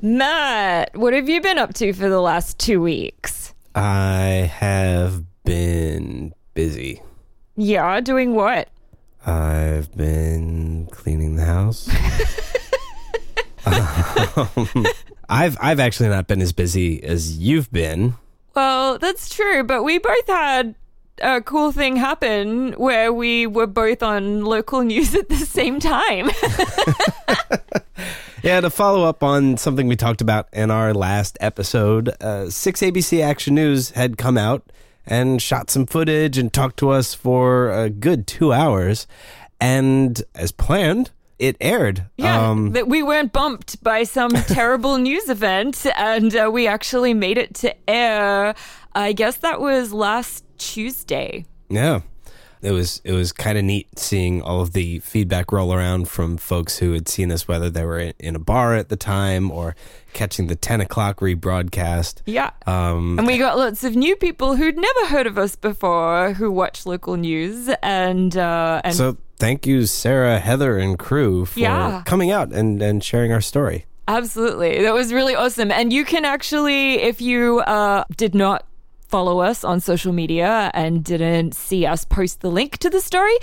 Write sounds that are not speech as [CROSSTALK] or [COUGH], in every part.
Matt, what have you been up to for the last two weeks? I have been busy. Yeah, doing what? I've been cleaning the house. [LAUGHS] Um, I've I've actually not been as busy as you've been. Well, that's true, but we both had a cool thing happen where we were both on local [LAUGHS] news at the same time. [LAUGHS] Yeah, to follow up on something we talked about in our last episode, uh, 6 ABC Action News had come out and shot some footage and talked to us for a good two hours. And as planned, it aired. Yeah, Um, that we weren't bumped by some [LAUGHS] terrible news event, and uh, we actually made it to air. I guess that was last Tuesday. Yeah. It was it was kind of neat seeing all of the feedback roll around from folks who had seen us, whether they were in, in a bar at the time or catching the ten o'clock rebroadcast. Yeah. Um, And we got lots of new people who'd never heard of us before who watch local news and uh, and so thank you, Sarah, Heather, and crew for Yeah. coming out and, and sharing our story. Absolutely. That was really awesome. And you can actually, if you uh, did not follow us on social media and didn't see us post the link to the story,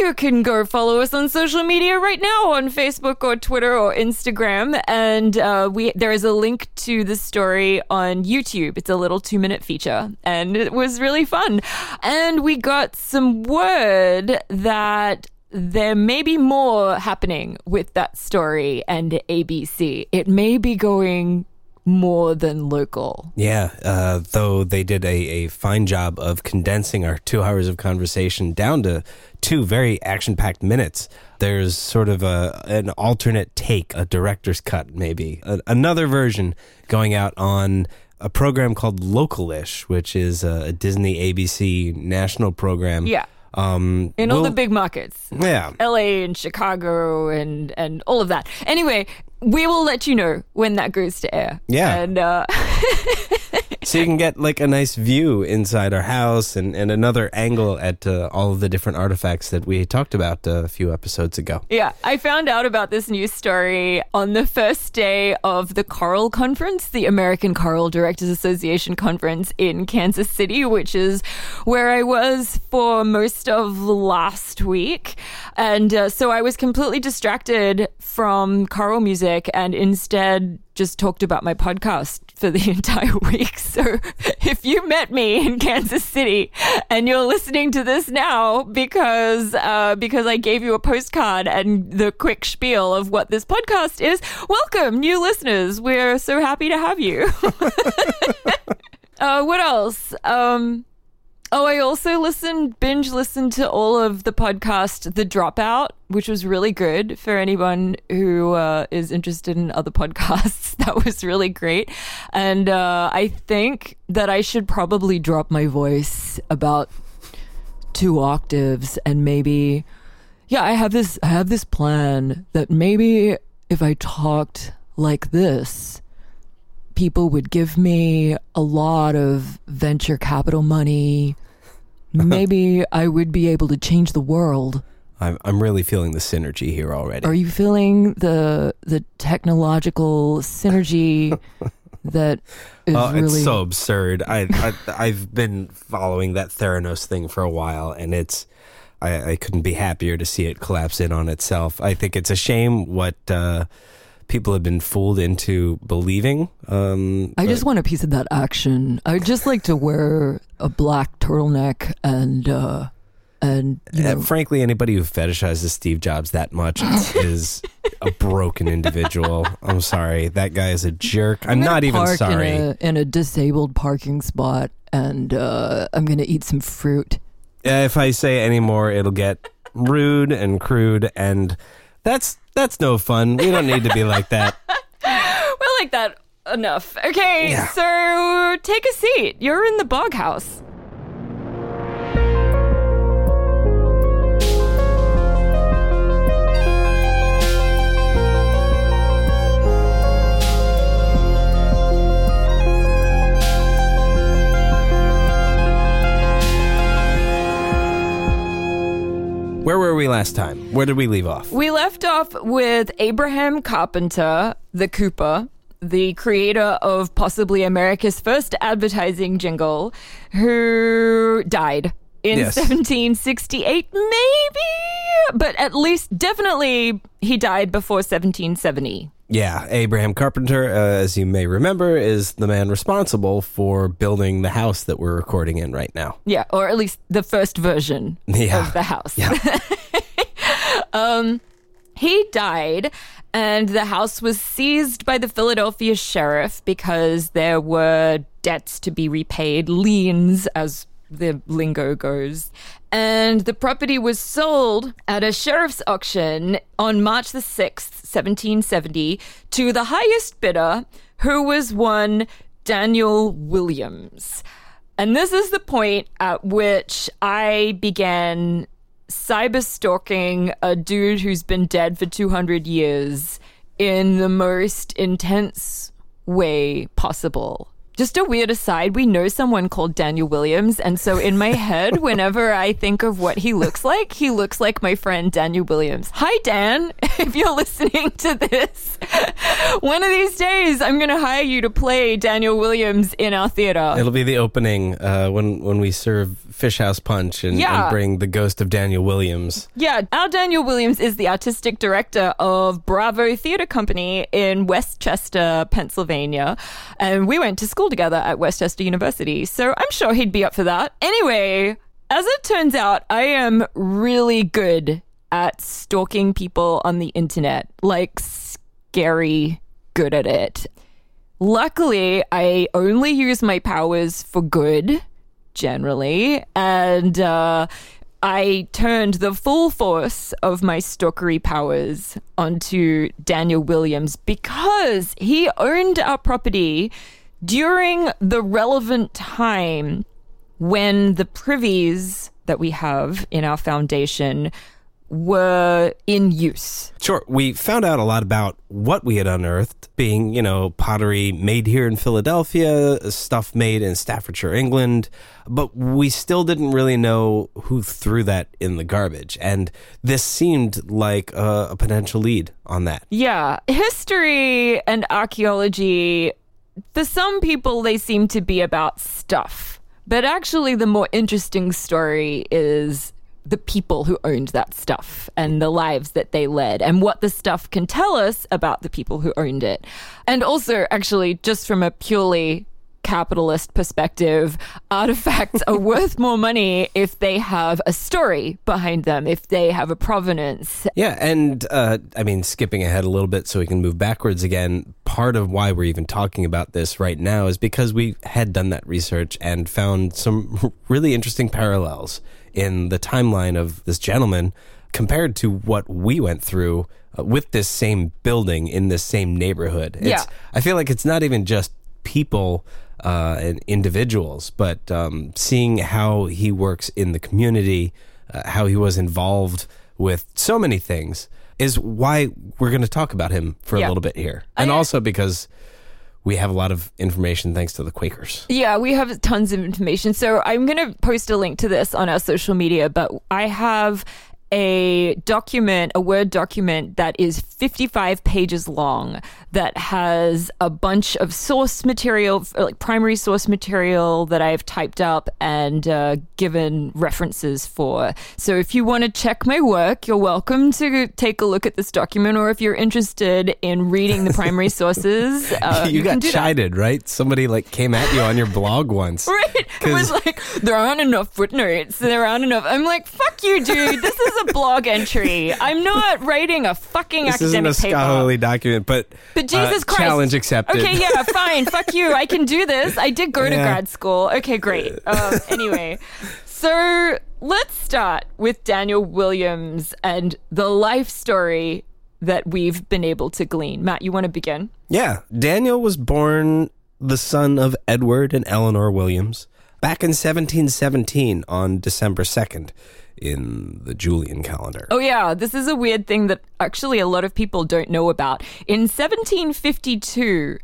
you can go follow us on social media right now on Facebook or Twitter or Instagram. And uh, we there is a link to the story on YouTube. It's a little two minute feature, and it was really fun. And we got some word that there may be more happening with that story and ABC. It may be going more than local. Yeah, uh, though they did a, a fine job of condensing our two hours of conversation down to two very action packed minutes. There's sort of a an alternate take, a director's cut, maybe a, another version going out on a program called Localish, which is a, a Disney ABC national program. Yeah. Um, In all we'll- the big markets. yeah, LA and Chicago and and all of that. Anyway, we will let you know when that goes to air. Yeah. And uh [LAUGHS] so you can get like a nice view inside our house and, and another angle at uh, all of the different artifacts that we talked about a few episodes ago. Yeah, I found out about this news story on the first day of the Choral Conference, the American Choral Directors Association conference in Kansas City, which is where I was for most of last week. And uh, so I was completely distracted from choral music and instead just talked about my podcast for the [LAUGHS] entire week. So if you met me in Kansas City and you're listening to this now because uh, because I gave you a postcard and the quick spiel of what this podcast is, welcome, new listeners. We're so happy to have you. [LAUGHS] uh, what else? Um, Oh, I also listened, binge listened to all of the podcast The Dropout, which was really good for anyone who uh, is interested in other [LAUGHS] podcasts. That was really great. And uh, I think that I should probably drop my voice about two octaves and maybe yeah, I have this I have this plan that maybe if I talked like this, people would give me a lot of venture capital money. [LAUGHS] Maybe I would be able to change the world. I'm, I'm really feeling the synergy here already. Are you feeling the the technological synergy [LAUGHS] that is Oh, really it's so absurd. I, I I've been following that Theranos thing for a while, and it's I, I couldn't be happier to see it collapse in on itself. I think it's a shame what uh, people have been fooled into believing. Um, I just want a piece of that action. I'd just like to wear a black turtleneck and uh and you uh, know frankly, anybody who fetishizes Steve Jobs that much [LAUGHS] is a broken individual. I'm sorry, that guy is a jerk. I'm, gonna not even sorry. in a, in a disabled parking spot and uh I'm gonna eat some fruit. If I say any more, it'll get rude and crude, and that's that's no fun. We don't need to be like that. [LAUGHS] We're like that enough. Okay, Yeah. so take a seat. You're in the bog house. Where were we last time? Where did we leave off? We left off with Abraham Carpenter, the Cooper, the creator of possibly America's first advertising jingle, who died in Yes. 1768, maybe, but at least definitely he died before 1770. Yeah, Abraham Carpenter, uh, as you may remember, is the man responsible for building the house that we're recording in right now. Yeah, or at least the first version Yeah. of the house. Yeah. [LAUGHS] He died, and the house was seized by the Philadelphia sheriff because there were debts to be repaid, liens, as the lingo goes. And the property was sold at a sheriff's auction on March the 6th, 1770, to the highest bidder, who was one Daniel Williams. And this is the point at which I began cyber stalking a dude who's been dead for 200 years in the most intense way possible. Just a weird aside, we know someone called Daniel Williams. And so in my head, [LAUGHS] whenever I think of what he looks like, he looks like my friend Daniel Williams. Hi, Dan. [LAUGHS] If you're listening to this, one of these days, I'm going to hire you to play Daniel Williams in our theater. It'll be the opening uh, when when we serve Fish House Punch and, Yeah. and bring the ghost of Daniel Williams. Yeah, our Daniel Williams is the artistic director of Bravo Theatre Company in West Chester, Pennsylvania. And we went to school together at West Chester University. So I'm sure he'd be up for that. Anyway, as it turns out, I am really good at stalking people on the internet. Like, scary good at it. Luckily, I only use my powers for good, generally, and uh, I turned the full force of my stalkery powers onto Daniel Williams because he owned our property during the relevant time when the privies that we have in our foundation were in use. Sure, we found out a lot about what we had unearthed, being, you know, pottery made here in Philadelphia, stuff made in Staffordshire, England, but we still didn't really know who threw that in the garbage. And this seemed like a, a potential lead on that. Yeah, history and archaeology, for some people, they seem to be about stuff. But actually, the more interesting story is the people who owned that stuff and the lives that they led and what the stuff can tell us about the people who owned it. And also, actually, just from a purely capitalist perspective, artifacts are [LAUGHS] worth more money if they have a story behind them, if they have a provenance. Yeah, and uh, I mean, skipping ahead a little bit so we can move backwards again, part of why we're even talking about this right now is because we had done that research and found some [LAUGHS] really interesting parallels in the timeline of this gentleman compared to what we went through uh, with this same building in this same neighborhood. It's, Yeah. I feel like it's not even just people uh, and individuals, but um, seeing how he works in the community, uh, how he was involved with so many things, is why we're going to talk about him for a little bit here. And I- also because we have a lot of information thanks to the Quakers. Yeah, we have tons of information. So I'm going to post a link to this on our social media, but I have a document, a Word document that is 55 pages long that has a bunch of source material, like primary source material that I've typed up and uh, given references for. So if you want to check my work, you're welcome to take a look at this document, or if you're interested in reading the primary sources, [LAUGHS] uh, you, can got do that. chided, right? Somebody like came at you on your blog once. [LAUGHS] Right. It was like, there aren't enough footnotes. There aren't enough. I'm like, fuck you, dude. This is a blog entry. I'm not writing a fucking This isn't academic a paper. scholarly document, but, But Jesus uh, Christ. challenge accepted. Okay, yeah, [LAUGHS] fine. Fuck you. I can do this. I did go to grad school. Okay, great. Um, anyway, so let's start with Daniel Williams and the life story that we've been able to glean. Matt, you want to begin? Yeah, Daniel was born the son of Edward and Eleanor Williams back in 1717 on December 2nd in the Julian calendar. Oh, yeah. This is a weird thing that actually a lot of people don't know about. In 1752,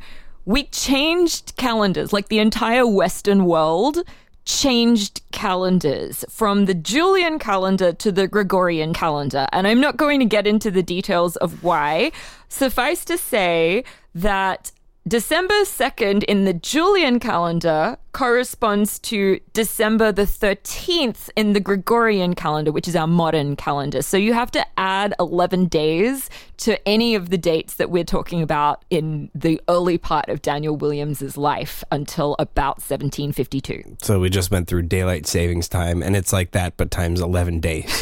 we changed calendars, like the entire Western world changed calendars from the Julian calendar to the Gregorian calendar. And I'm not going to get into the details of why. Suffice to say that December 2nd in the Julian calendar corresponds to December the 13th in the Gregorian calendar, which is our modern calendar. So you have to add 11 days to any of the dates that we're talking about in the early part of Daniel Williams's life until about 1752. So we just went through daylight savings time, and it's like that, but times 11 days.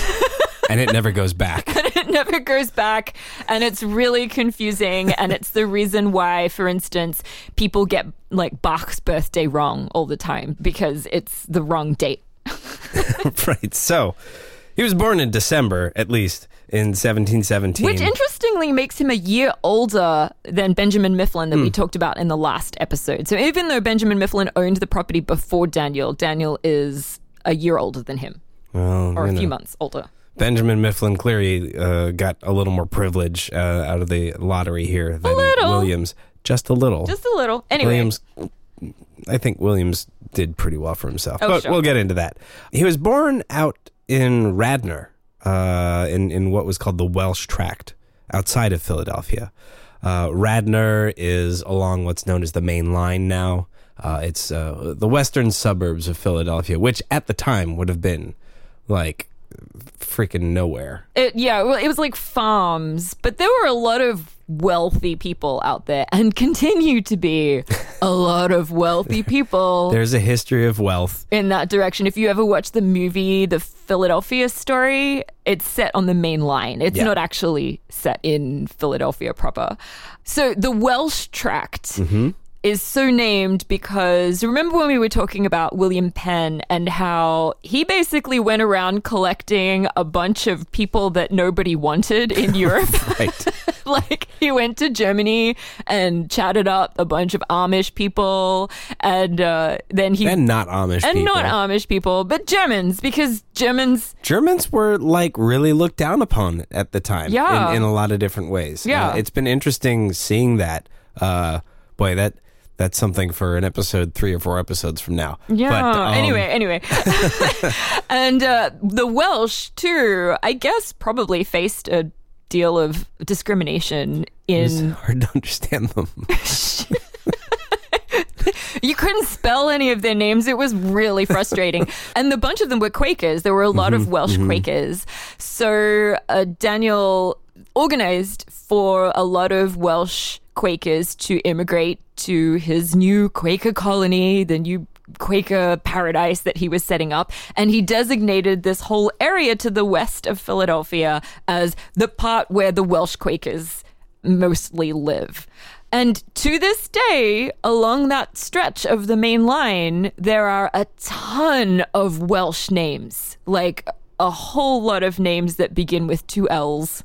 [LAUGHS] and it never goes back. [LAUGHS] never goes back and it's really confusing and it's the reason why for instance people get like bach's birthday wrong all the time because it's the wrong date [LAUGHS] right. So he was born in December, at least in 1717. which interestingly makes him a year older than benjamin mifflin that we Hmm. talked about in the last episode so even though benjamin mifflin owned the property before daniel daniel is a year older than him well, or a few months older Benjamin Mifflin Cleary uh, got a little more privilege uh, out of the lottery here than. Williams. Just a little. just a little anyway Williams, I think Williams did pretty well for himself, Oh, but sure. we'll get into that. He was born out in Radnor, uh, in in what was called the Welsh Tract, outside of Philadelphia. Uh, Radnor is along what's known as the Main Line now. Uh, it's uh, the western suburbs of Philadelphia, which at the time would have been like freaking nowhere. It, yeah, well, it was like farms, but there were a lot of wealthy people out there and continue to be a lot of wealthy [LAUGHS] people There's a history of wealth. in that direction. If you ever watch the movie The Philadelphia Story, it's set on the main line. It's Yeah. not actually set in Philadelphia proper. So the Welsh tract mm-hmm. Is so named because remember when we were talking about William Penn and how he basically went around collecting a bunch of people that nobody wanted in [LAUGHS] Europe? Right. [LAUGHS] like he went to Germany and chatted up a bunch of Amish people and uh, then he and not Amish and people. not Amish people, but Germans, because Germans, Germans were like really looked down upon at the time. Yeah. In, in a lot of different ways. Yeah. Uh, it's been interesting seeing that. Uh, boy, that that's something for an episode three or four episodes from now. yeah. But, um, anyway, anyway, [LAUGHS] and uh, the Welsh too, I guess, probably faced a deal of discrimination It's in. hard to understand them. [LAUGHS] You couldn't spell any of their names. It was really frustrating. [LAUGHS] and the bunch of them were Quakers. There were a lot of Welsh Quakers. So uh, Daniel organized for a lot of Welsh Quakers to immigrate to his new Quaker colony, the new Quaker paradise that he was setting up. And he designated this whole area to the west of Philadelphia as the part where the Welsh Quakers mostly live. And to this day, along that stretch of the main line, there are a ton of Welsh names, like a whole lot of names that begin with two L's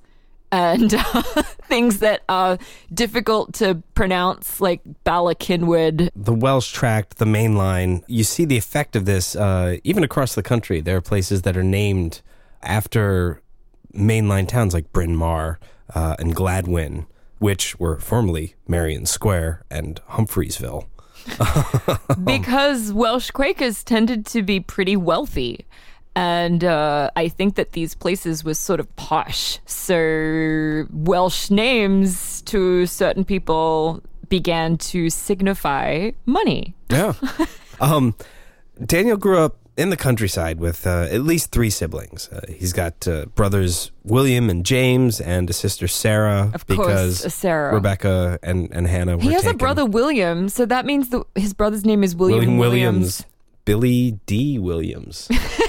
and [LAUGHS] uh, things that are difficult to pronounce, like Bala Cynwyd. the Welsh tract, the main line, you see the effect of this uh, even across the country. There are places that are named after mainline towns like Bryn Mawr uh, and Gladwyne, which were formerly Merion Square and Humphreysville. [LAUGHS] because Welsh Quakers tended to be pretty wealthy. And uh, I think that these places were sort of posh. So Welsh names to certain people began to signify money. Yeah. [LAUGHS] um, Daniel grew up in the countryside with uh, at least three siblings. Uh, he's got uh, brothers William and James and a sister Sarah. Of course, because a Sarah. Rebecca and, and Hannah were He has a brother, William. So that means the, his brother's name is William, William Williams. Williams. Billy Dee Williams. [LAUGHS]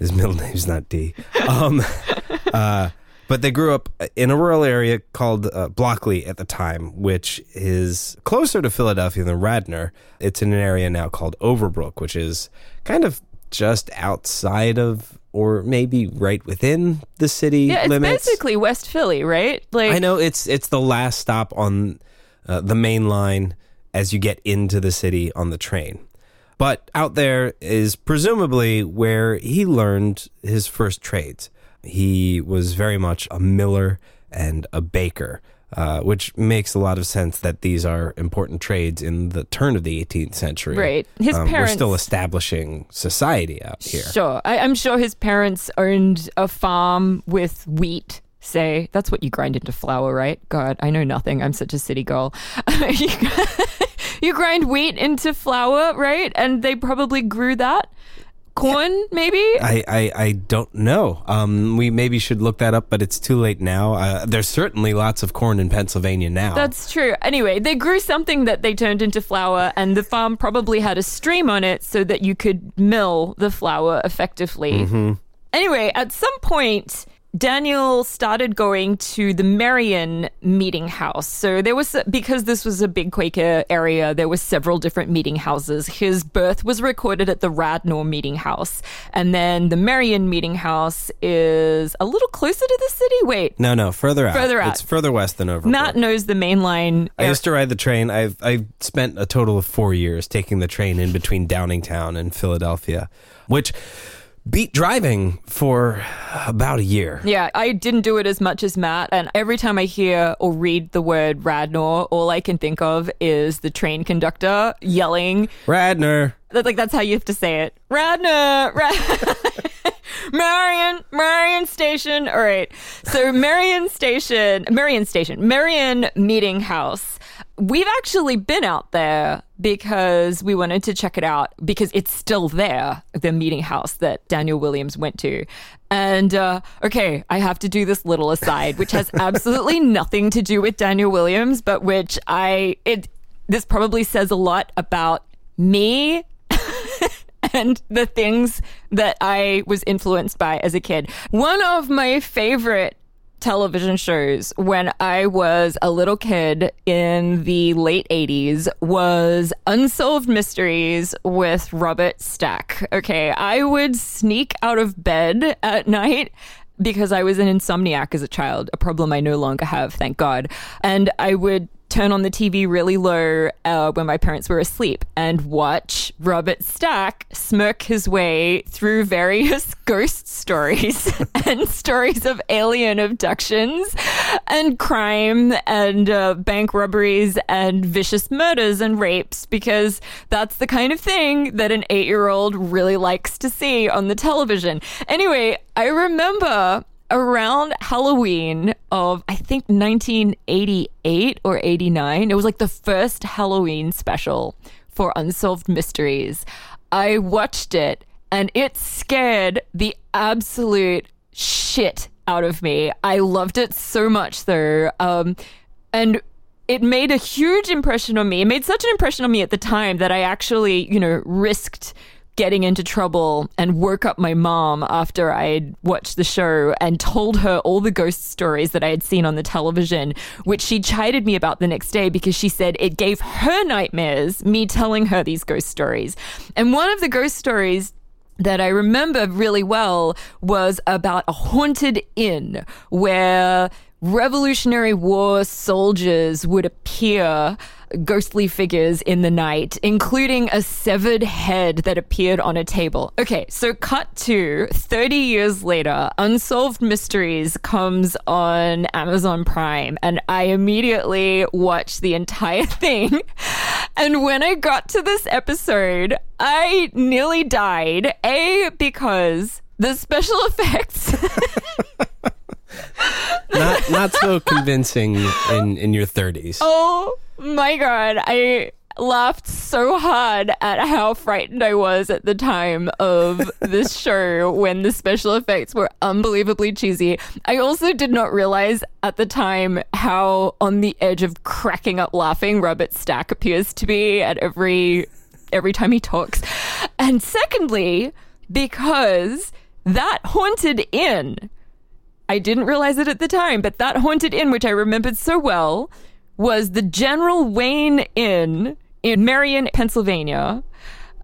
His middle [LAUGHS] name's not D. Um, [LAUGHS] uh, but they grew up in a rural area called uh, Blockley at the time, which is closer to Philadelphia than Radnor. It's in an area now called Overbrook, which is kind of just outside of, or maybe right within the city Yeah, it's limits. basically West Philly, right? Like I know it's it's the last stop on uh, the main line as you get into the city on the train. But out there is presumably where he learned his first trades. He was very much a miller and a baker, uh, which makes a lot of sense that these are important trades in the turn of the 18th century. Right. His Um, We're still establishing society out here. Sure. I, I'm sure his parents owned a farm with wheat say that's what you grind into flour, right? God, I know nothing. I'm such a city girl. [LAUGHS] you, [LAUGHS] you grind wheat into flour, right? And they probably grew that corn, maybe. I, I, I don't know. Um, we maybe should look that up, but it's too late now. Uh, there's certainly lots of corn in Pennsylvania now. That's true. Anyway, they grew something that they turned into flour, and the farm probably had a stream on it so that you could mill the flour effectively. Mm-hmm. Anyway, at some point, Daniel started going to the Merion meeting house. So there was, because this was a big Quaker area, there were several different meeting houses. His birth was recorded at the Radnor meeting house. And then the Merion meeting house is a little closer to the city. Wait. No, no, further out. Further out. It's further west than over. Matt knows the main line. I used to ride the train. I've I spent a total of four years taking the train in between Downingtown and Philadelphia, which beat driving for about a year. Yeah, I didn't do it as much as Matt. And every time I hear or read the word Radnor, all I can think of is the train conductor yelling, Radnor. That's like that's how you have to say it. Radnor, Rad- [LAUGHS] Merion, Merion Station. All right. So Merion Station, Merion Station, Merion Meeting House. We've actually been out there because we wanted to check it out because it's still there, the meeting house that Daniel Williams went to. And uh, okay, I have to do this little aside, which has [LAUGHS] absolutely nothing to do with Daniel Williams, but which I it this probably says a lot about me [LAUGHS] and the things that I was influenced by as a kid. One of my favorite television shows when I was a little kid in the late 80s was Unsolved Mysteries with Robert Stack. Okay, I would sneak out of bed at night because I was an insomniac as a child, a problem I no longer have, thank God. And I would turn on the TV really low uh, when my parents were asleep and watch Robert Stack smirk his way through various [LAUGHS] ghost stories [LAUGHS] and stories of alien abductions and crime and uh, bank robberies and vicious murders and rapes because that's the kind of thing that an eight year old really likes to see on the television. Anyway, I remember around Halloween of I think 1988 or 89. It was like the first Halloween special for Unsolved Mysteries. I watched it and it scared the absolute shit out of me. I loved it so much though. Um, and it made a huge impression on me. It made such an impression on me at the time that I actually, you know, risked getting into trouble and woke up my mom after I'd watched the show and told her all the ghost stories that I had seen on the television, which she chided me about the next day because she said it gave her nightmares, me telling her these ghost stories. And one of the ghost stories that I remember really well was about a haunted inn where Revolutionary War soldiers would appear ghostly figures in the night, including a severed head that appeared on a table. Okay, so cut to 30 years later, Unsolved Mysteries comes on Amazon Prime, and I immediately watched the entire [LAUGHS] thing. And when I got to this episode, I nearly died. A, because the special effects. [LAUGHS] [LAUGHS] not not so convincing in in your 30s. Oh my god, I laughed so hard at how frightened I was at the time of this [LAUGHS] show when the special effects were unbelievably cheesy. I also did not realize at the time how on the edge of cracking up laughing Robert Stack appears to be at every every time he talks. And secondly, because that haunted inn I didn't realize it at the time, but that haunted inn, which I remembered so well, was the General Wayne Inn in Merion, Pennsylvania.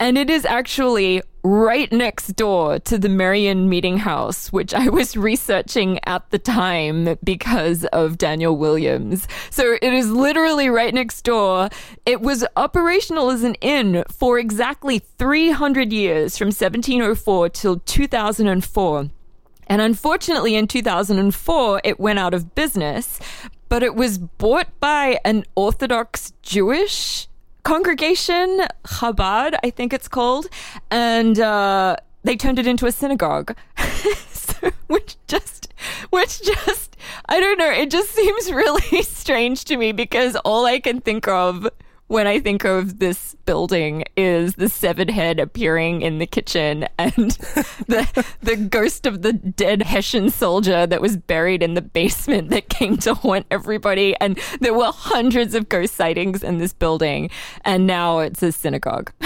And it is actually right next door to the Merion Meeting House, which I was researching at the time because of Daniel Williams. So it is literally right next door. It was operational as an inn for exactly 300 years from 1704 till 2004. And unfortunately, in 2004, it went out of business, but it was bought by an Orthodox Jewish congregation, Chabad, I think it's called, and uh, they turned it into a synagogue. [LAUGHS] so which just which just I don't know, it just seems really [LAUGHS] strange to me because all I can think of when I think of this building is the severed head appearing in the kitchen and [LAUGHS] the the ghost of the dead Hessian soldier that was buried in the basement that came to haunt everybody and there were hundreds of ghost sightings in this building and now it's a synagogue. [LAUGHS] [LAUGHS]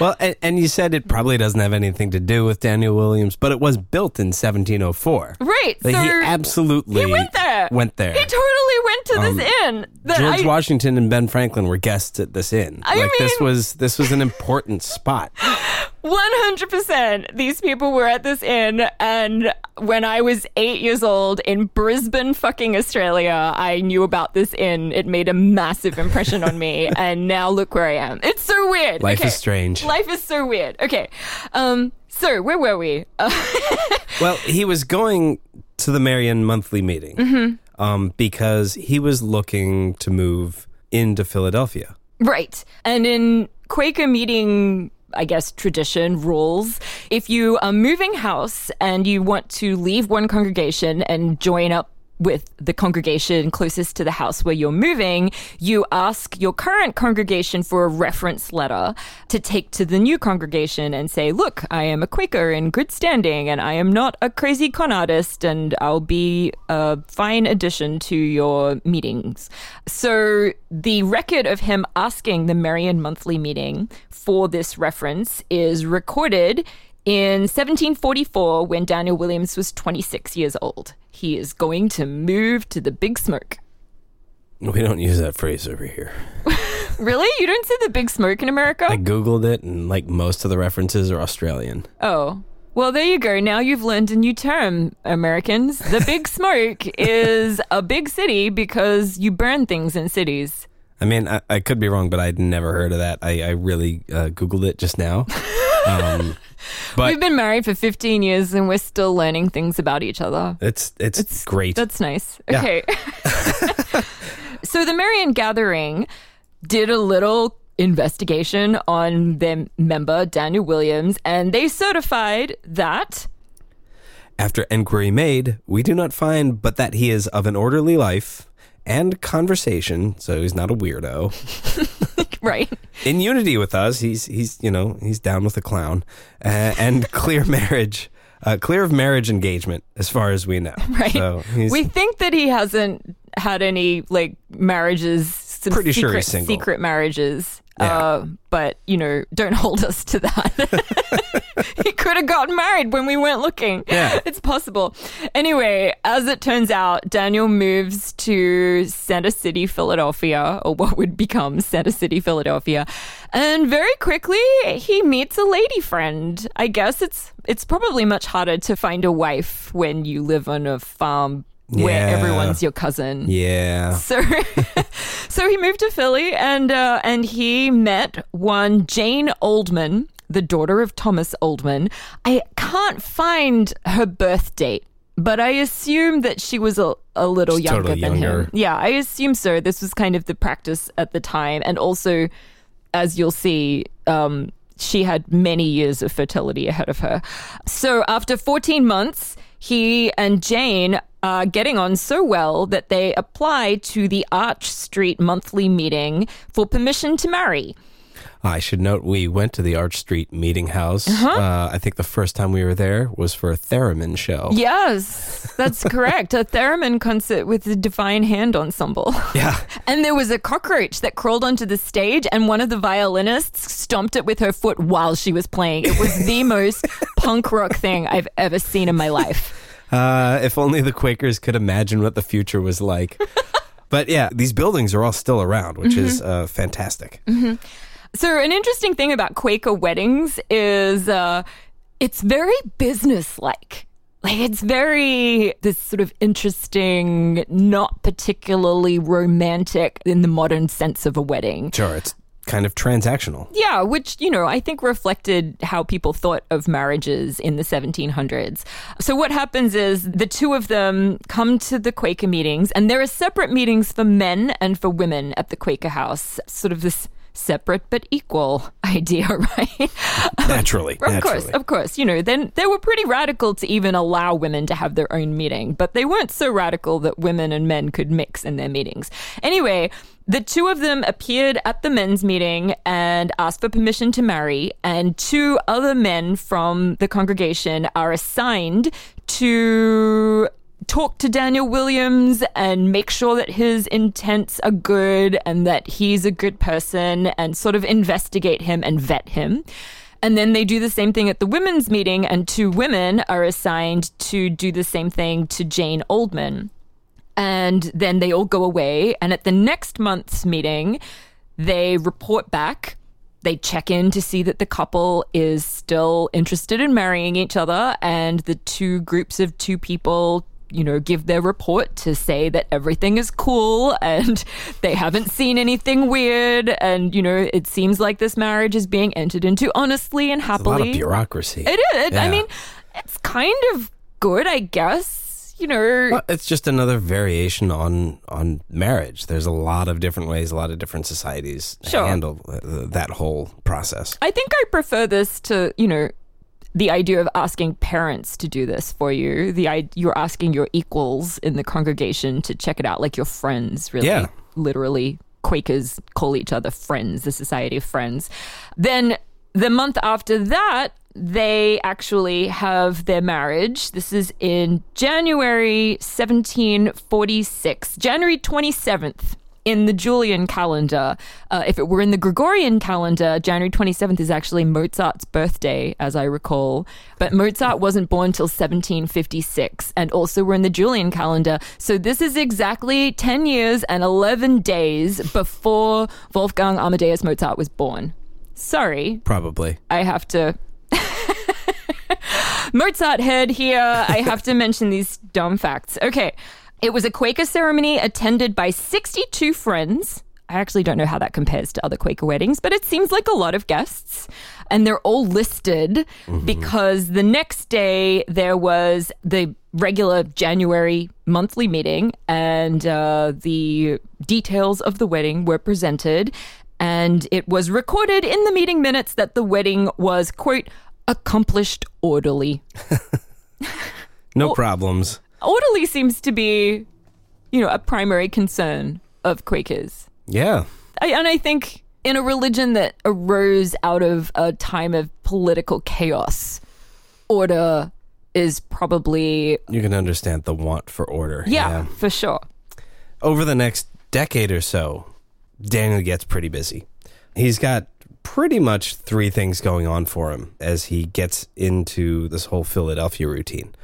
Well, and, and, you said it probably doesn't have anything to do with Daniel Williams, but it was built in 1704. Right. Like so he absolutely he went there. Went there. He totally went to um, this inn. George I, Washington and Ben Franklin were guests at this inn. I like mean, this was this was an important spot. [LAUGHS] 100% these people were at this inn and when I was 8 years old in Brisbane fucking Australia I knew about this inn. It made a massive impression on me. [LAUGHS] And now look where I am. It's so weird. Life okay. is strange. Life is so weird. Okay. Um so where were we? [LAUGHS] Well he was going to the Merion monthly meeting mm-hmm. um, because he was looking to move into Philadelphia. Right. And in Quaker meeting I guess, tradition, rules. If you are moving house and you want to leave one congregation and join up with the congregation closest to the house where you're moving, you ask your current congregation for a reference letter to take to the new congregation and say, look, I am a Quaker in good standing and I am not a crazy con artist and I'll be a fine addition to your meetings. So the record of him asking the Merion monthly meeting for this reference is recorded in 1744, when Daniel Williams was 26 years old, he is going to move to the Big Smoke. We don't use that phrase over here. [LAUGHS] really? You don't say the Big Smoke in America? I Googled it, and like most of the references are Australian. Oh. Well, there you go. Now you've learned a new term, Americans. The Big [LAUGHS] Smoke is a big city because you burn things in cities. I mean, I, I could be wrong, but I'd never heard of that. I, I really uh, Googled it just now. [LAUGHS] Um, [LAUGHS] but We've been married for 15 years and we're still learning things about each other. It's it's, it's great. That's nice. Okay. [LAUGHS] so the Merion Gathering did a little investigation on their member Daniel Williams and they certified that after inquiry made, we do not find but that he is of an orderly life and conversation, so he's not a weirdo. [LAUGHS] [LAUGHS] right. In unity with us, he's he's you know he's down with the clown, uh, and [LAUGHS] clear marriage, uh, clear of marriage engagement as far as we know. [LAUGHS] Right. So we think that he hasn't had any like marriages. Pretty secret, sure he's single. Secret marriages. Yeah. Uh, but you know, don't hold us to that. [LAUGHS] he could have gotten married when we weren't looking. Yeah. It's possible. Anyway, as it turns out, Daniel moves to Center City, Philadelphia, or what would become Center City, Philadelphia. And very quickly he meets a lady friend. I guess it's it's probably much harder to find a wife when you live on a farm yeah. where everyone's your cousin. Yeah. So, [LAUGHS] so he moved to Philly and uh, and he met one Jane Oldman, the daughter of Thomas Oldman. I can't find her birth date. But I assume that she was a, a little She's younger totally than younger. him. Yeah, I assume so. This was kind of the practice at the time. And also, as you'll see, um, she had many years of fertility ahead of her. So after 14 months, he and Jane are getting on so well that they apply to the Arch Street monthly meeting for permission to marry. I should note we went to the Arch Street Meeting House. Uh-huh. Uh, I think the first time we were there was for a theremin show. Yes, that's [LAUGHS] correct. a theremin concert with the Divine Hand Ensemble. [LAUGHS] Yeah. [LAUGHS] and there was a cockroach that crawled onto the stage, and one of the violinists stomped it with her foot while she was playing. It was the most punk rock thing I've ever seen in my life. Uh, if only the Quakers could imagine what the future was like. but yeah, these buildings are all still around, which mm-hmm. is uh, fantastic. Mm-hmm. So, an interesting thing about Quaker weddings is uh, it's very business-like. Like it's very this sort of interesting, not particularly romantic in the modern sense of a wedding. Sure, it's kind of transactional. Yeah, which, you know, I think reflected how people thought of marriages in the 1700s. So what happens is the two of them come to the Quaker meetings, and there are separate meetings for men and for women at the Quaker house. Sort of this separate but equal [LAUGHS] idea, right? [LAUGHS] Naturally. of naturally. course, of course. You know, then they were pretty radical to even allow women to have their own meeting, but they weren't so radical that women and men could mix in their meetings. Anyway, the two of them appeared at the men's meeting and asked for permission to marry, and two other men from the congregation are assigned to talk to Daniel Williams and make sure that his intents are good and that he's a good person and sort of investigate him and vet him. And then they do the same thing at the women's meeting, and two women are assigned to do the same thing to Jane Oldman. And then they all go away. And at the next month's meeting, they report back. They check in to see that the couple is still interested in marrying each other. And the two groups of two people you know, give their report to say that everything is cool [LAUGHS] and they haven't seen anything weird. And, you know, it seems like this marriage is being entered into honestly and happily. A happily. lot of bureaucracy. It is. I mean, it's kind of good, I guess. You know, Well, it's just another variation on on marriage. There's a lot of different ways, a lot of different societies Sure. handle that whole process. I think I prefer this to, you know, the idea of asking parents to do this for you. The you're asking your equals in the congregation to check it out, like your friends, really. Yeah. Literally, Quakers call each other friends, the Society of Friends. Then the month after that, they actually have their marriage. This is in January 1746, January 27th in the Julian calendar. Uh, if it were in the Gregorian calendar, January 27th is actually Mozart's birthday, as I recall. But Mozart wasn't born till 1756, and also we're in the Julian calendar. So this is exactly 10 years and 11 days before Wolfgang Amadeus Mozart was born. Sorry, Probably. I have to. [LAUGHS] Mozart head here. I have to mention these dumb facts. Okay. It was a Quaker ceremony attended by 62 friends. I actually don't know how that compares to other Quaker weddings, but it seems like a lot of guests. And they're all listed because the next day there was the regular January monthly meeting, and uh, the details of the wedding were presented. And it was recorded in the meeting minutes that the wedding was, quote, accomplished orderly. [LAUGHS] No problems. Orderly seems to be, you know, a primary concern of Quakers. Yeah. I, and I think in a religion that arose out of a time of political chaos, order is probably, You can understand the want for order. yeah, for sure. Over the next decade or so, Daniel gets pretty busy. He's got pretty much three things going on for him as he gets into this whole Philadelphia routine.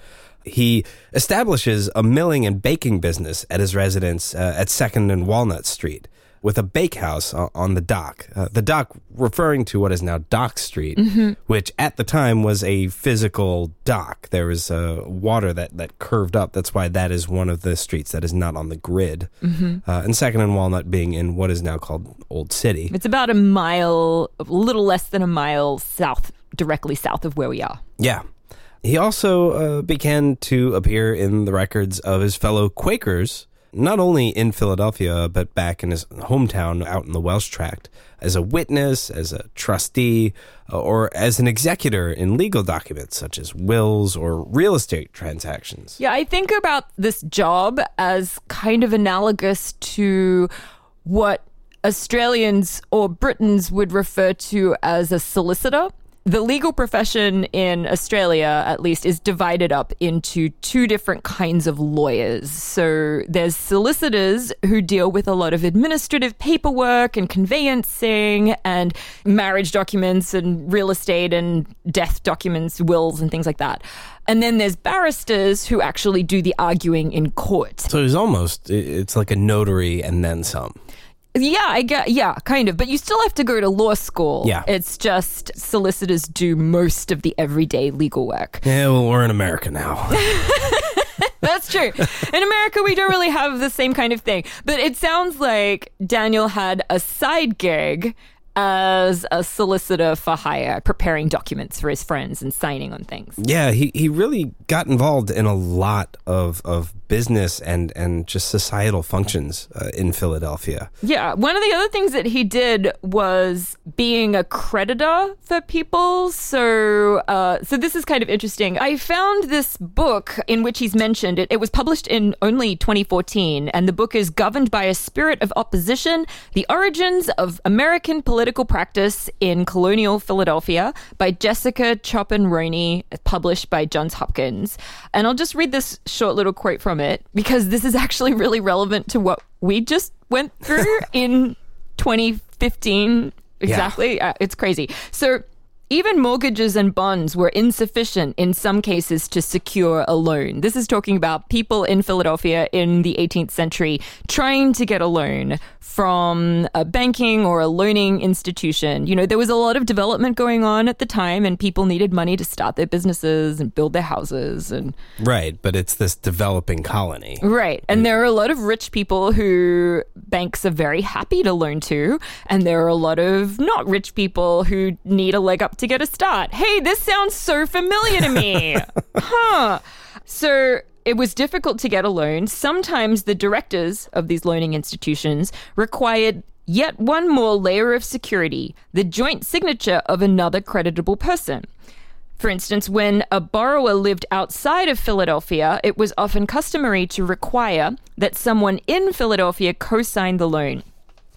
He establishes a milling and baking business at his residence uh, at 2nd and Walnut Street with a bakehouse on the dock. Uh, the dock referring to what is now Dock Street, which at the time was a physical dock. There was uh, water that, that curved up. That's why that is one of the streets that is not on the grid. Uh, and 2nd and Walnut being in what is now called Old City. It's about a mile, a little less than a mile south, directly south of where we are. Yeah. He also uh, began to appear in the records of his fellow Quakers, not only in Philadelphia, but back in his hometown out in the Welsh Tract, as a witness, as a trustee, uh, or as an executor in legal documents such as wills or real estate transactions. Yeah, I think about this job as kind of analogous to what Australians or Britons would refer to as a solicitor. The legal profession in Australia, at least, is divided up into two different kinds of lawyers. So there's solicitors who deal with a lot of administrative paperwork and conveyancing and marriage documents and real estate and death documents, wills, and things like that. And then there's barristers who actually do the arguing in court. So it's almost, it's like a notary and then some. Yeah, I get yeah, kind of. But you still have to go to law school. Yeah. It's just solicitors do most of the everyday legal work. Yeah, well, we're in America now. [LAUGHS] That's true. In America, we don't really have the same kind of thing. But it sounds like Daniel had a side gig as a solicitor for hire, preparing documents for his friends and signing on things. Yeah, he, he really got involved in a lot of, of business and and just societal functions uh, in Philadelphia. Yeah, one of the other things that he did was being a creditor for people. So, uh, so this is kind of interesting. I found this book in which he's mentioned it. It was published in only 2014, and the book is "Governed by a Spirit of Opposition: The Origins of American Political Practice in Colonial Philadelphia" by Jessica Choppin Roney, published by Johns Hopkins. And I'll just read this short little quote from it because this is actually really relevant to what we just went through [LAUGHS] in 2015. Exactly. Uh, it's crazy. So, even mortgages and bonds were insufficient in some cases to secure a loan. This is talking about people in Philadelphia in the 18th century trying to get a loan from a banking or a loaning institution. You know, there was a lot of development going on at the time and people needed money to start their businesses and build their houses and Right, but it's this developing colony. Right. And there are a lot of rich people who banks are very happy to loan to. And there are a lot of not rich people who need a leg up to get a start. Hey, this sounds so familiar to me. [LAUGHS] huh. So it was difficult to get a loan. Sometimes the directors of these loaning institutions required yet one more layer of security the joint signature of another creditable person. For instance, when a borrower lived outside of Philadelphia, it was often customary to require that someone in Philadelphia co sign the loan.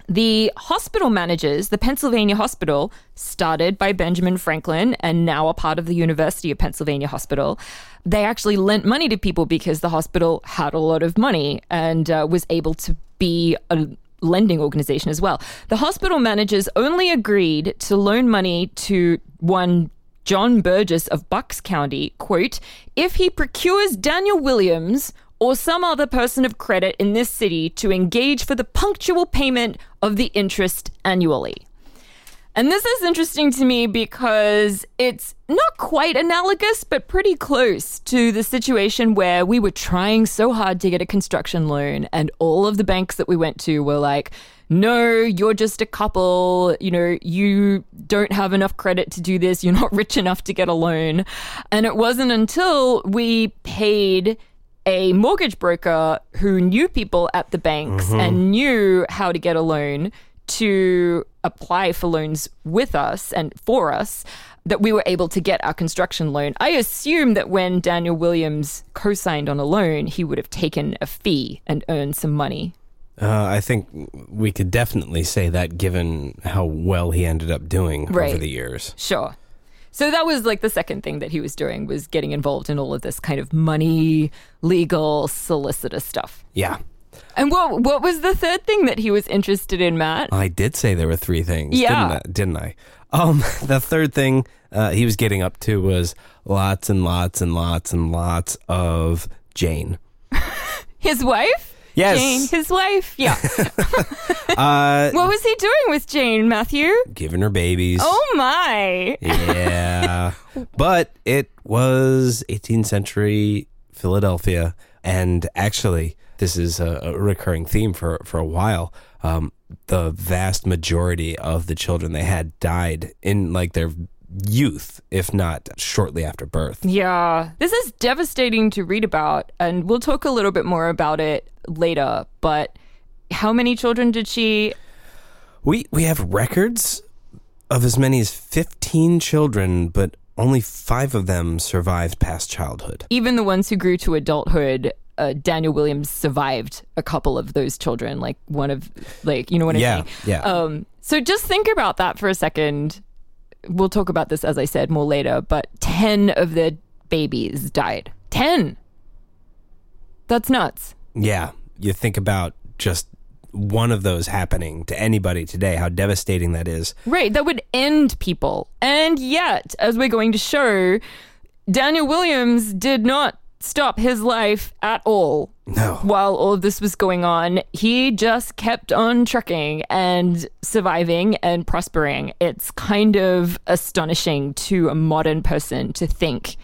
The hospital managers, the Pennsylvania Hospital, started by Benjamin Franklin and now a part of the University of Pennsylvania Hospital, they actually lent money to people because the hospital had a lot of money and uh, was able to be a lending organization as well. The hospital managers only agreed to loan money to one John Burgess of Bucks County, quote, if he procures Daniel Williams or some other person of credit in this city to engage for the punctual payment of the interest annually. And this is interesting to me because it's not quite analogous, but pretty close to the situation where we were trying so hard to get a construction loan, and all of the banks that we went to were like, no, you're just a couple. You know, you don't have enough credit to do this. You're not rich enough to get a loan. And it wasn't until we paid a mortgage broker who knew people at the banks mm-hmm. and knew how to get a loan to apply for loans with us and for us that we were able to get our construction loan. I assume that when Daniel Williams co signed on a loan, he would have taken a fee and earned some money. Uh, I think we could definitely say that given how well he ended up doing right. over the years. Sure. So that was like the second thing that he was doing was getting involved in all of this kind of money, legal, solicitor stuff. Yeah. And what what was the third thing that he was interested in, Matt? I did say there were three things, yeah. didn't I? Didn't I? Um, [LAUGHS] the third thing uh, he was getting up to was lots and lots and lots and lots of Jane. [LAUGHS] His wife? Yes. Jane, his wife. Yeah. [LAUGHS] [LAUGHS] uh, what was he doing with Jane, Matthew? Giving her babies. Oh, my. Yeah. but it was 18th century Philadelphia. And actually, this is a, a recurring theme for, for a while. Um, the vast majority of the children they had died in like their youth, if not shortly after birth. Yeah, this is devastating to read about, and we'll talk a little bit more about it later. But how many children did she? We we have records of as many as fifteen children, but only five of them survived past childhood. Even the ones who grew to adulthood uh, Daniel Williams survived a couple of those children, like one of, like you know what I yeah, mean? Yeah. Um, so just think about that for a second. We'll talk about this as I said more later, but ten of the babies died. Ten. That's nuts. Yeah, you think about just one of those happening to anybody today, how devastating that is. Right, that would end people. And yet, as we're going to show, Daniel Williams did not stop his life at all. No. While all of this was going on, he just kept on trucking and surviving and prospering. It's kind of astonishing to a modern person to think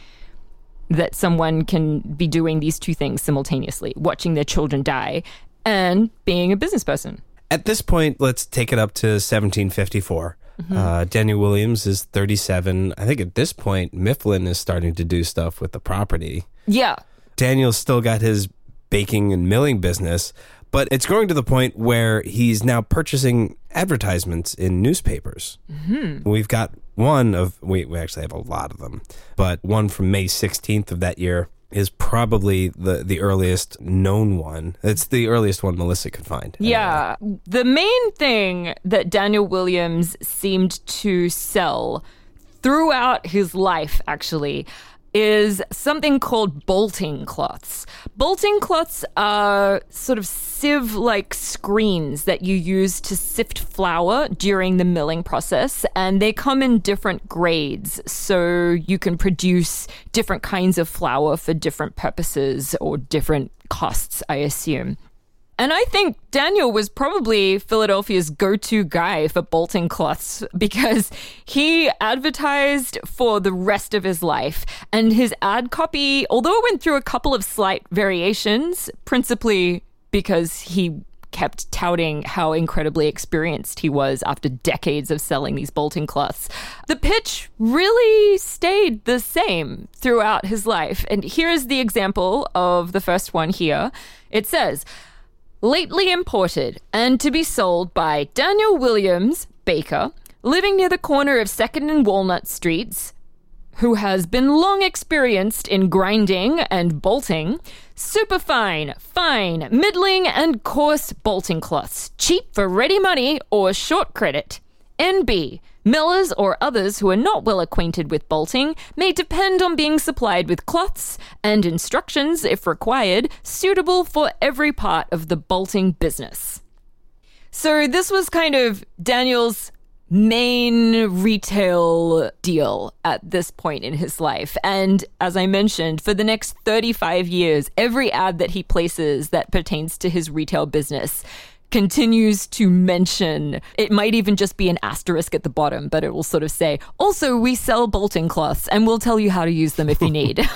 that someone can be doing these two things simultaneously watching their children die and being a business person. At this point, let's take it up to 1754. Mm-hmm. Uh, Daniel Williams is 37. I think at this point, Mifflin is starting to do stuff with the property. Yeah. Daniel's still got his baking and milling business, but it's growing to the point where he's now purchasing advertisements in newspapers. Mm-hmm. We've got one of, we, we actually have a lot of them, but one from May 16th of that year is probably the the earliest known one. It's the earliest one Melissa could find. Yeah. The main thing that Daniel Williams seemed to sell throughout his life actually is something called bolting cloths. Bolting cloths are sort of sieve like screens that you use to sift flour during the milling process, and they come in different grades. So you can produce different kinds of flour for different purposes or different costs, I assume. And I think Daniel was probably Philadelphia's go to guy for bolting cloths because he advertised for the rest of his life. And his ad copy, although it went through a couple of slight variations, principally because he kept touting how incredibly experienced he was after decades of selling these bolting cloths. The pitch really stayed the same throughout his life. And here's the example of the first one here. It says, lately imported and to be sold by Daniel Williams, baker, living near the corner of 2nd and Walnut Streets, who has been long experienced in grinding and bolting, superfine, fine, middling, and coarse bolting cloths, cheap for ready money or short credit. NB. Millers or others who are not well acquainted with bolting may depend on being supplied with cloths and instructions, if required, suitable for every part of the bolting business. So, this was kind of Daniel's main retail deal at this point in his life. And as I mentioned, for the next 35 years, every ad that he places that pertains to his retail business continues to mention it might even just be an asterisk at the bottom but it will sort of say also we sell bolting cloths and we'll tell you how to use them if you need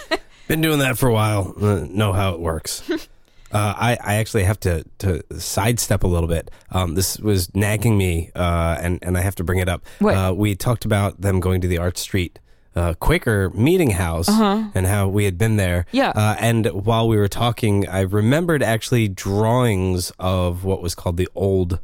[LAUGHS] been doing that for a while uh, know how it works [LAUGHS] Uh, I, I actually have to, to sidestep a little bit. Um, this was nagging me, uh, and, and I have to bring it up. Uh, we talked about them going to the Arch Street uh, Quaker meeting house uh-huh. and how we had been there. Yeah. Uh, and while we were talking, I remembered actually drawings of what was called the old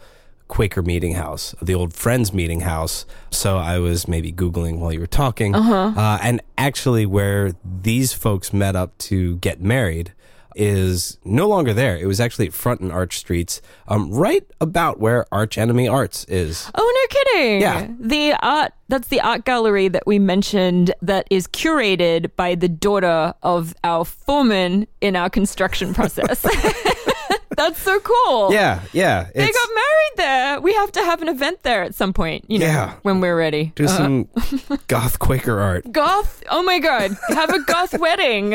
Quaker meeting house, the old Friends meeting house. So I was maybe Googling while you were talking. Uh-huh. Uh, and actually, where these folks met up to get married is no longer there. It was actually Front and Arch Streets, um, right about where Arch Enemy Arts is. Oh, no kidding. Yeah. The art, that's the art gallery that we mentioned that is curated by the daughter of our foreman in our construction process. [LAUGHS] [LAUGHS] That's so cool. Yeah, yeah. They got married there. We have to have an event there at some point, you know, Yeah. when we're ready. do some [LAUGHS] goth Quaker art. Goth, oh my god, have a goth [LAUGHS] wedding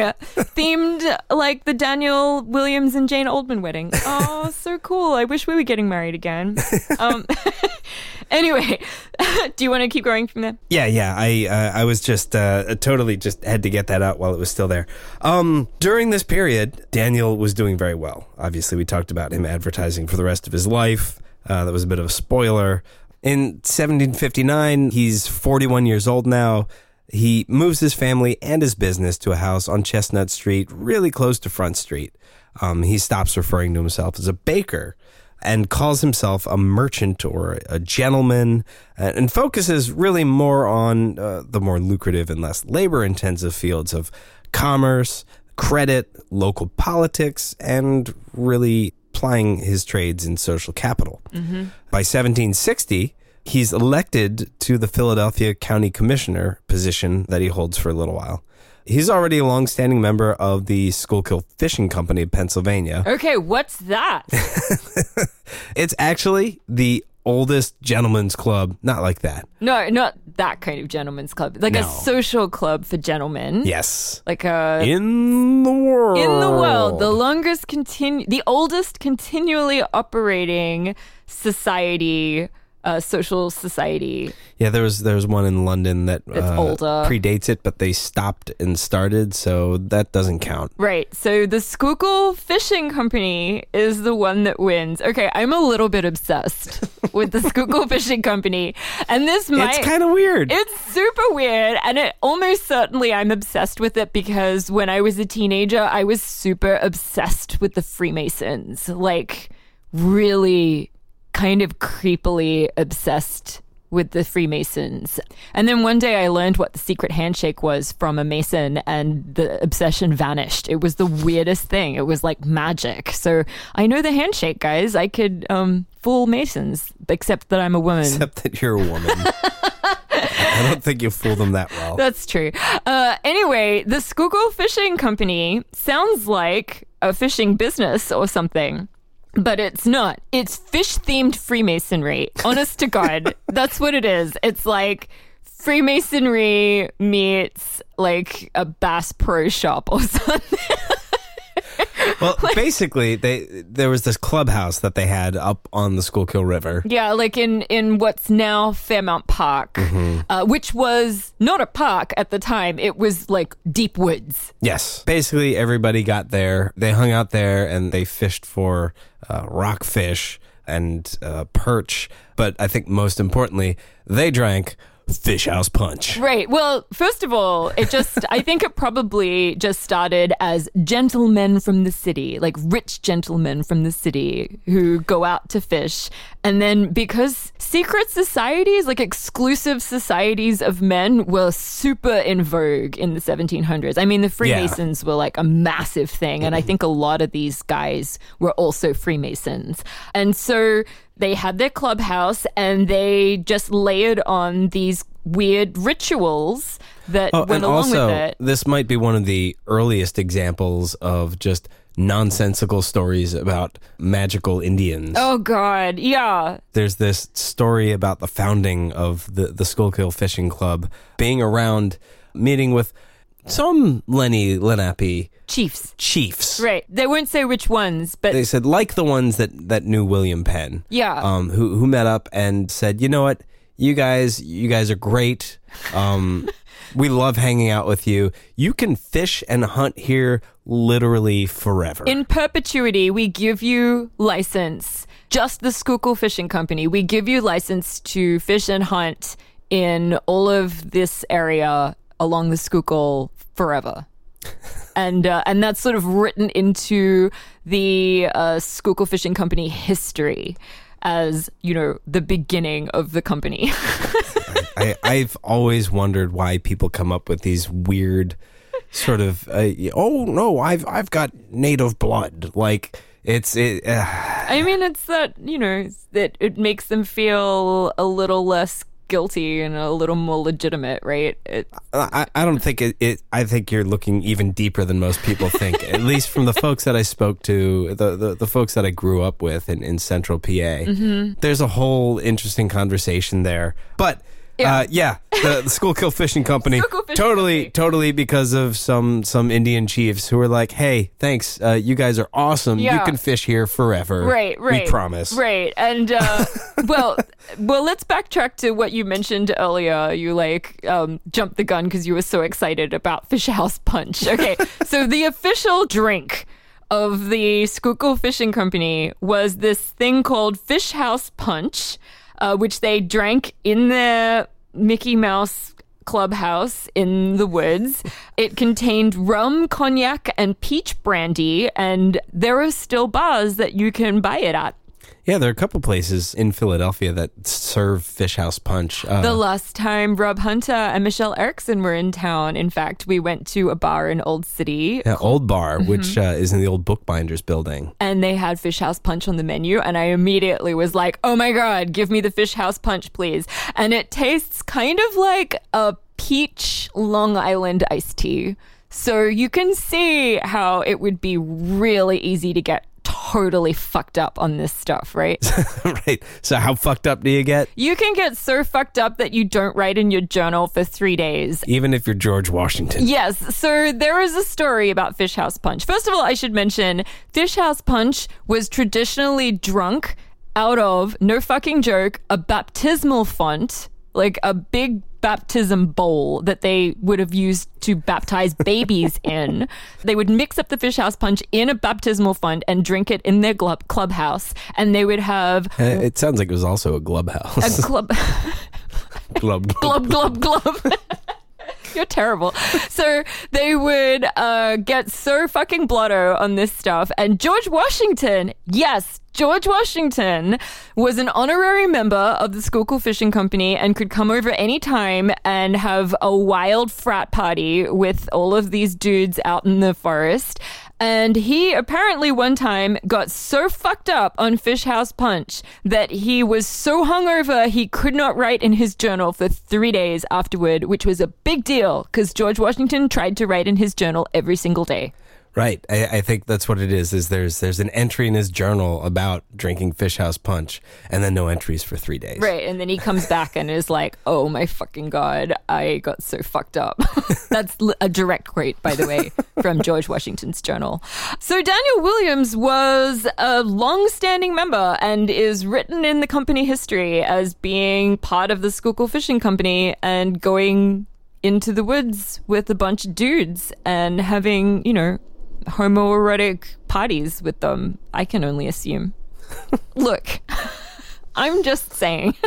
themed like the Daniel Williams and Jane Oldman wedding. [LAUGHS] Oh, so cool. I wish we were getting married again. Um, anyway, [LAUGHS] do you want to keep going from there? Yeah, yeah. I uh, I was just uh, totally just had to get that out while it was still there. Um, during this period, Daniel was doing very well. Obviously, we talked about him advertising for the rest of his life. Uh, that was a bit of a spoiler. In 1759, he's 41 years old now. He moves his family and his business to a house on Chestnut Street, really close to Front Street. Um, he stops referring to himself as a baker and calls himself a merchant or a gentleman uh, and focuses really more on uh, the more lucrative and less labor intensive fields of commerce, credit, local politics, and really plying his trades in social capital. By 1760, he's elected to the Philadelphia County Commissioner position that he holds for a little while. He's already a longstanding member of the Schuylkill Fishing Company of Pennsylvania. Okay, what's that? [LAUGHS] It's actually the oldest gentlemen's club, not like that. No, not that kind of gentleman's club. Like a social club for gentlemen. Yes. Like a In the world. in the world, the longest continue, the oldest continually operating society, uh, social society. Yeah, there was there was one in London that uh, older. predates it, but they stopped and started, so that doesn't count. Right. So the Schuylkill Fishing Company is the one that wins. Okay, I'm a little bit obsessed [LAUGHS] with the Schuylkill Fishing Company. And this might it's kind of weird. it's super weird, and it almost certainly I'm obsessed with it because when I was a teenager, I was super obsessed with the Freemasons. Like, really kind of creepily obsessed with the Freemasons. And then one day I learned what the secret handshake was from a Mason, and the obsession vanished. It was the weirdest thing. It was like magic. So I know the handshake, guys. I could um, fool Masons, except that I'm a woman. Except that you're a woman. I don't think you fool them that well. That's true. Uh, anyway, the Schuylkill Fishing Company sounds like a fishing business or something. But it's not. It's fish themed Freemasonry. Honest to God. [LAUGHS] That's what it is. It's like Freemasonry meets like a Bass Pro shop or [LAUGHS] something. [LAUGHS] Well, basically, they there was this clubhouse that they had up on the Schuylkill River. Yeah, like in in what's now Fairmount Park, uh, which was not a park at the time. It was like deep woods. Yes. Basically, everybody got there. They hung out there and they fished for uh, rockfish and uh, perch. But I think most importantly, they drank fish house punch. Right. Well, first of all, it just, I think it probably just started as gentlemen from the city, like rich gentlemen from the city who go out to fish. And then because secret societies, like exclusive societies of men, were super in vogue in the 1700s. I mean, the Freemasons were like a massive thing. And I think a lot of these guys were also Freemasons. And so they had their clubhouse and they just layered on these weird rituals that Oh, went along also, with it. this might be one of the earliest examples of just nonsensical stories about magical Indians. Oh God, yeah. There's this story about the founding of the, the Schuylkill Fishing Club being around, meeting with some Lenni Lenape Chiefs. chiefs. Right. They won't say which ones, but They said like the ones that that knew William Penn. Yeah. Um, who who met up and said, you know what, you guys, you guys are great. Um, [LAUGHS] we love hanging out with you. You can fish and hunt here literally forever. in perpetuity, we give you license. Just the Schuylkill Fishing Company. We give you license to fish and hunt in all of this area along the Schuylkill forever. And uh, and that's sort of written into the uh, Schuylkill Fishing Company history as you know the beginning of the company. [LAUGHS] I, I've always wondered why people come up with these weird sort of uh, oh no I've I've got native blood like it's it uh, I mean, it's that you know that it makes them feel a little less guilty and a little more legitimate, right? It, I, I don't think it, it I think you're looking even deeper than most people think at [LAUGHS] least from the folks that I spoke to the, the, the folks that I grew up with in, in central PA Mm-hmm. there's a whole interesting conversation there but Yeah. uh, yeah the, the Schuylkill Fishing [LAUGHS] Company Fishing totally Company. totally because of some some Indian chiefs who were like hey thanks uh, you guys are awesome you can fish here forever right, right. we promise Right. And uh [LAUGHS] well, well, let's backtrack to what you mentioned earlier. You like um jumped the gun because you were so excited about Fish House Punch. [LAUGHS] Okay. so the official drink of the Schuylkill Fishing Company was this thing called Fish House Punch, uh, which they drank in the Mickey Mouse clubhouse in the woods. It contained rum, cognac, and peach brandy, and there are still bars that you can buy it at. Yeah there are a couple places in Philadelphia that serve fish house punch. Uh, The last time Rob Hunter and Michelle Erickson were in town, in fact, we went to a bar in Old City. Yeah, old bar Mm-hmm. which uh, is in the old bookbinders building. And they had fish house punch on the menu and i immediately was like oh my god give me the fish house punch please. And it tastes kind of like a peach long island iced tea. So you can see how it would be really easy to get totally fucked up on this stuff right [LAUGHS] right. So how fucked up do you get? you can get so fucked up that you don't write in your journal for three days Even if you're George Washington. Yes. So there is a story about Fish House Punch. First of all, I should mention Fish House Punch was traditionally drunk out of, no fucking joke, a baptismal font, like a big baptism bowl that they would have used to baptize babies [LAUGHS] in. They would mix up the fish house punch in a baptismal font and drink it in their club- clubhouse. And they would have Uh, It sounds like it was also a glub a club. [LAUGHS] glub, glub. glub glub glub. [LAUGHS] You're terrible. So they would uh, get so fucking blotto on this stuff. And George Washington, yes, George Washington was an honorary member of the Schuylkill Fishing Company and could come over anytime and have a wild frat party with all of these dudes out in the forest. And he apparently one time got so fucked up on Fish House Punch that he was so hungover he could not write in his journal for three days afterward, which was a big deal because George Washington tried to write in his journal every single day. Right. I, I think that's what it is. Is there's there's an entry in his journal about drinking fish house punch, and then no entries for three days. Right. And then he comes back and is like, oh my fucking God, I got so fucked up. [LAUGHS] That's a direct quote, by the way, from George Washington's journal. So Daniel Williams was a long standing member and is written in the company history as being part of the Schuylkill Fishing Company and going into the woods with a bunch of dudes and having, you know, homoerotic parties with them. I can only assume. [LAUGHS] Look, I'm just saying. [LAUGHS]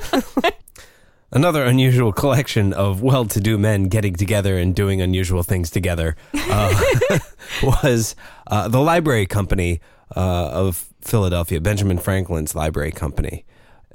Another unusual collection of well-to-do men getting together and doing unusual things together uh, [LAUGHS] was uh, the Library Company uh, of Philadelphia, Benjamin Franklin's Library Company.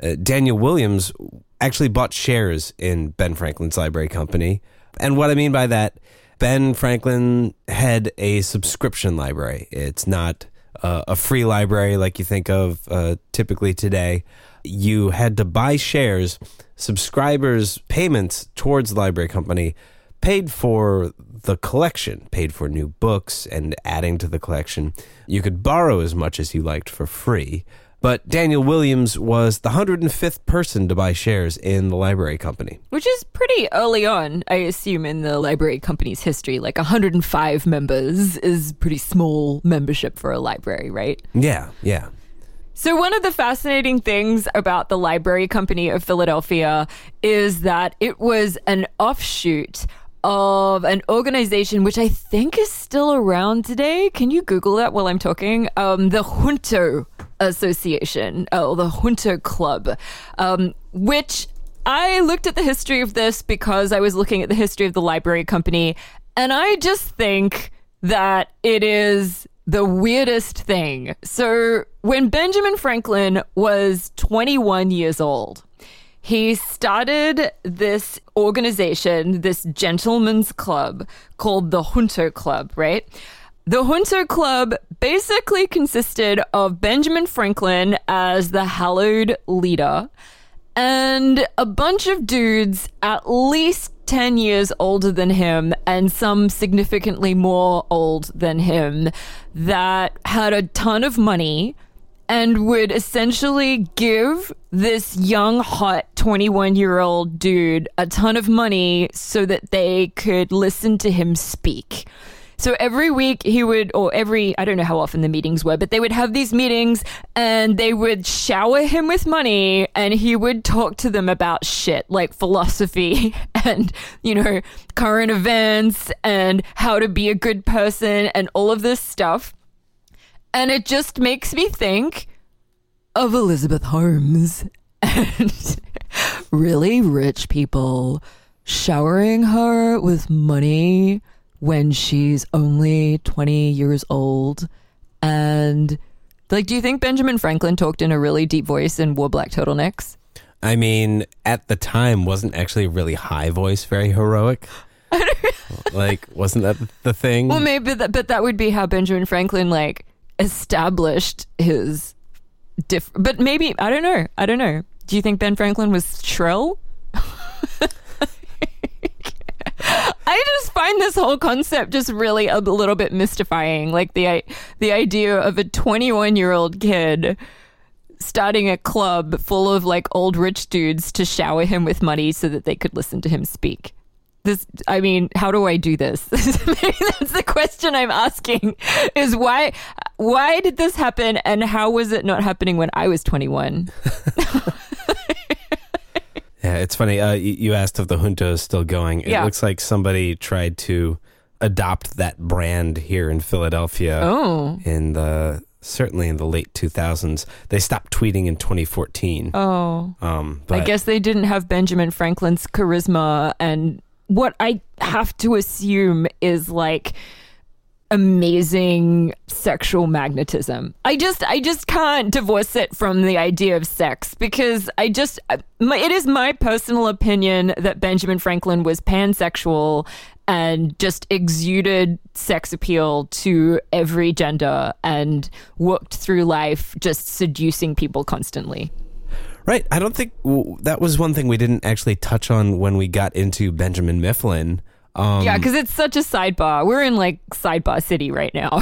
Uh, Daniel Williams actually bought shares in Ben Franklin's Library Company, and what I mean by that, Ben Franklin had a subscription library. It's not uh, a free library like you think of uh, typically today. You had to buy shares. Subscribers' payments towards the library company paid for the collection, paid for new books and adding to the collection. You could borrow as much as you liked for free. But Daniel Williams was the 105th person to buy shares in the library company. Which is pretty early on, I assume, in the library company's history. Like 105 members is pretty small membership for a library, right? Yeah, yeah. So, one of the fascinating things about the Library Company of Philadelphia is that it was an offshoot of an organization which I think is still around today. Can you Google that while I'm talking? Um, the Junto Association, or the Junto Club, um, which I looked at the history of this because I was looking at the history of the Library Company, and I just think that it is the weirdest thing. So, when Benjamin Franklin was 21 years old, he started this organization, this gentleman's club called the Junto Club, right? The Junto Club basically consisted of Benjamin Franklin as the hallowed leader and a bunch of dudes at least 10 years older than him and some significantly more old than him that had a ton of money and would essentially give this young, hot 21 year old dude a ton of money so that they could listen to him speak. So every week he would, or every, I don't know how often the meetings were, but they would have these meetings and they would shower him with money and he would talk to them about shit like philosophy [LAUGHS] and, you know, current events and how to be a good person and all of this stuff. And it just makes me think of Elizabeth Holmes [LAUGHS] and really rich people showering her with money when she's only 20 years old. And, like, do you think Benjamin Franklin talked in a really deep voice and wore black turtlenecks? I mean, at the time, wasn't actually a really high voice very heroic? [LAUGHS] like, wasn't that the thing? Well, maybe that, but that would be how Benjamin Franklin, like, established his diff. But maybe, I don't know. I don't know. Do you think Ben Franklin was shrill? [LAUGHS] I just find this whole concept just really a little bit mystifying. Like the the idea of a 21 year old kid starting a club full of like old rich dudes to shower him with money so that they could listen to him speak. This, I mean, how do I do this? [LAUGHS] That's the question I'm asking: is why, why did this happen, and how was it not happening when I was 21? [LAUGHS] Yeah, it's funny. Uh, you, asked if the Junto is still going. It Yeah. looks like somebody tried to adopt that brand here in Philadelphia Oh. in the certainly in the late 2000s. They stopped tweeting in 2014. Oh. Um, I guess they didn't have Benjamin Franklin's charisma and what I have to assume is like amazing sexual magnetism. I just I just can't divorce it from the idea of sex because I just my, it is my personal opinion that Benjamin Franklin was pansexual and just exuded sex appeal to every gender and walked through life just seducing people constantly. Right. I don't think that was one thing we didn't actually touch on when we got into Benjamin Mifflin. Um, Yeah, because it's such a sidebar. We're in like sidebar city right now,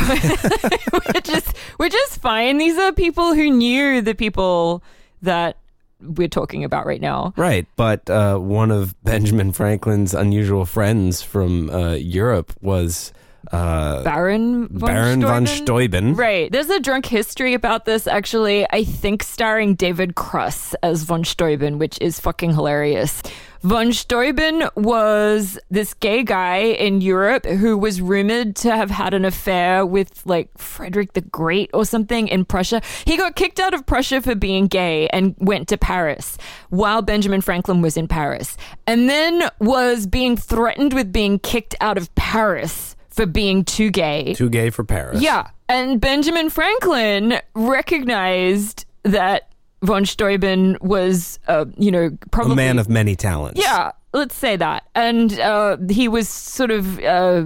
which is which is fine. These are people who knew the people that we're talking about right now. Right. But uh, one of Benjamin Franklin's unusual friends from uh, Europe was uh, Baron von Baron von Steuben? Steuben. Right. There's a drunk history about this, actually, I think starring David Cross as von Steuben, which is fucking hilarious. Von Steuben was this gay guy in Europe who was rumored to have had an affair with like Frederick the Great or something in Prussia. He got kicked out of Prussia for being gay and went to Paris while Benjamin Franklin was in Paris. And then was being threatened with being kicked out of Paris for being too gay. Too gay for Paris. Yeah. And Benjamin Franklin recognized that von Steuben was, uh, you know, A man of many talents. Yeah, let's say that. And uh, he was sort of uh,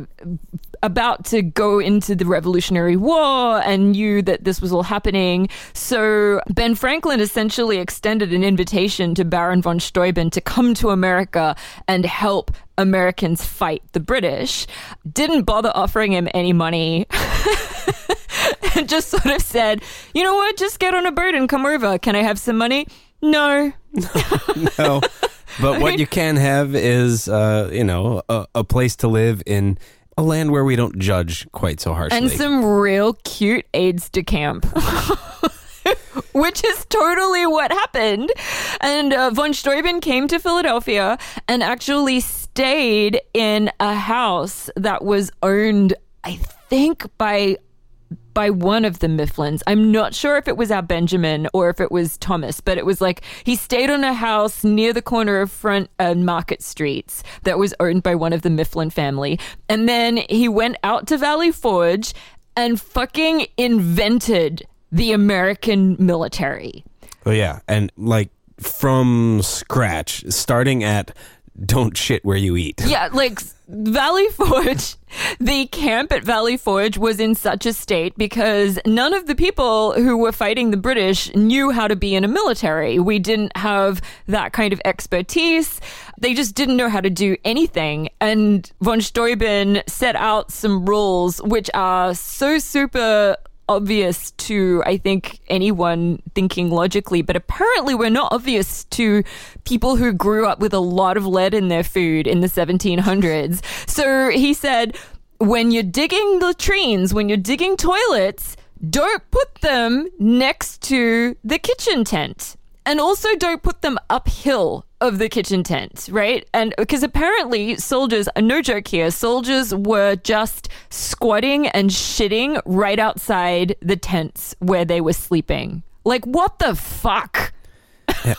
about to go into the Revolutionary War and knew that this was all happening. So Ben Franklin essentially extended an invitation to Baron von Steuben to come to America and help Americans fight the British. Didn't bother offering him any money. [LAUGHS] and just sort of said, you know what, just get on a boat and come over. Can I have some money? No, [LAUGHS] No. But what you can have is, uh, you know, a, a place to live in a land where we don't judge quite so harshly. and some real cute aides de camp. [LAUGHS] Which is totally what happened. And uh, von Steuben came to Philadelphia and actually stayed in a house that was owned, I think, by by one of the Mifflins. I'm not sure if it was our Benjamin or if it was Thomas, but it was like he stayed on a house near the corner of Front and Market Streets that was owned by one of the Mifflin family. And then he went out to Valley Forge and fucking invented the American military. oh, yeah. And like from scratch, starting at don't shit where you eat. Yeah, like Valley Forge, [LAUGHS] the camp at Valley Forge was in such a state because none of the people who were fighting the British knew how to be in a military. We didn't have that kind of expertise. They just didn't know how to do anything. And von Steuben set out some rules which are so super obvious to I think anyone thinking logically, but apparently we're not obvious to people who grew up with a lot of lead in their food in the 1700s. So he said, when you're digging latrines, when you're digging toilets, don't put them next to the kitchen tent. And also don't put them uphill of the kitchen tent, right? And because apparently soldiers, no joke here, soldiers were just squatting and shitting right outside the tents where they were sleeping. Like, what the fuck?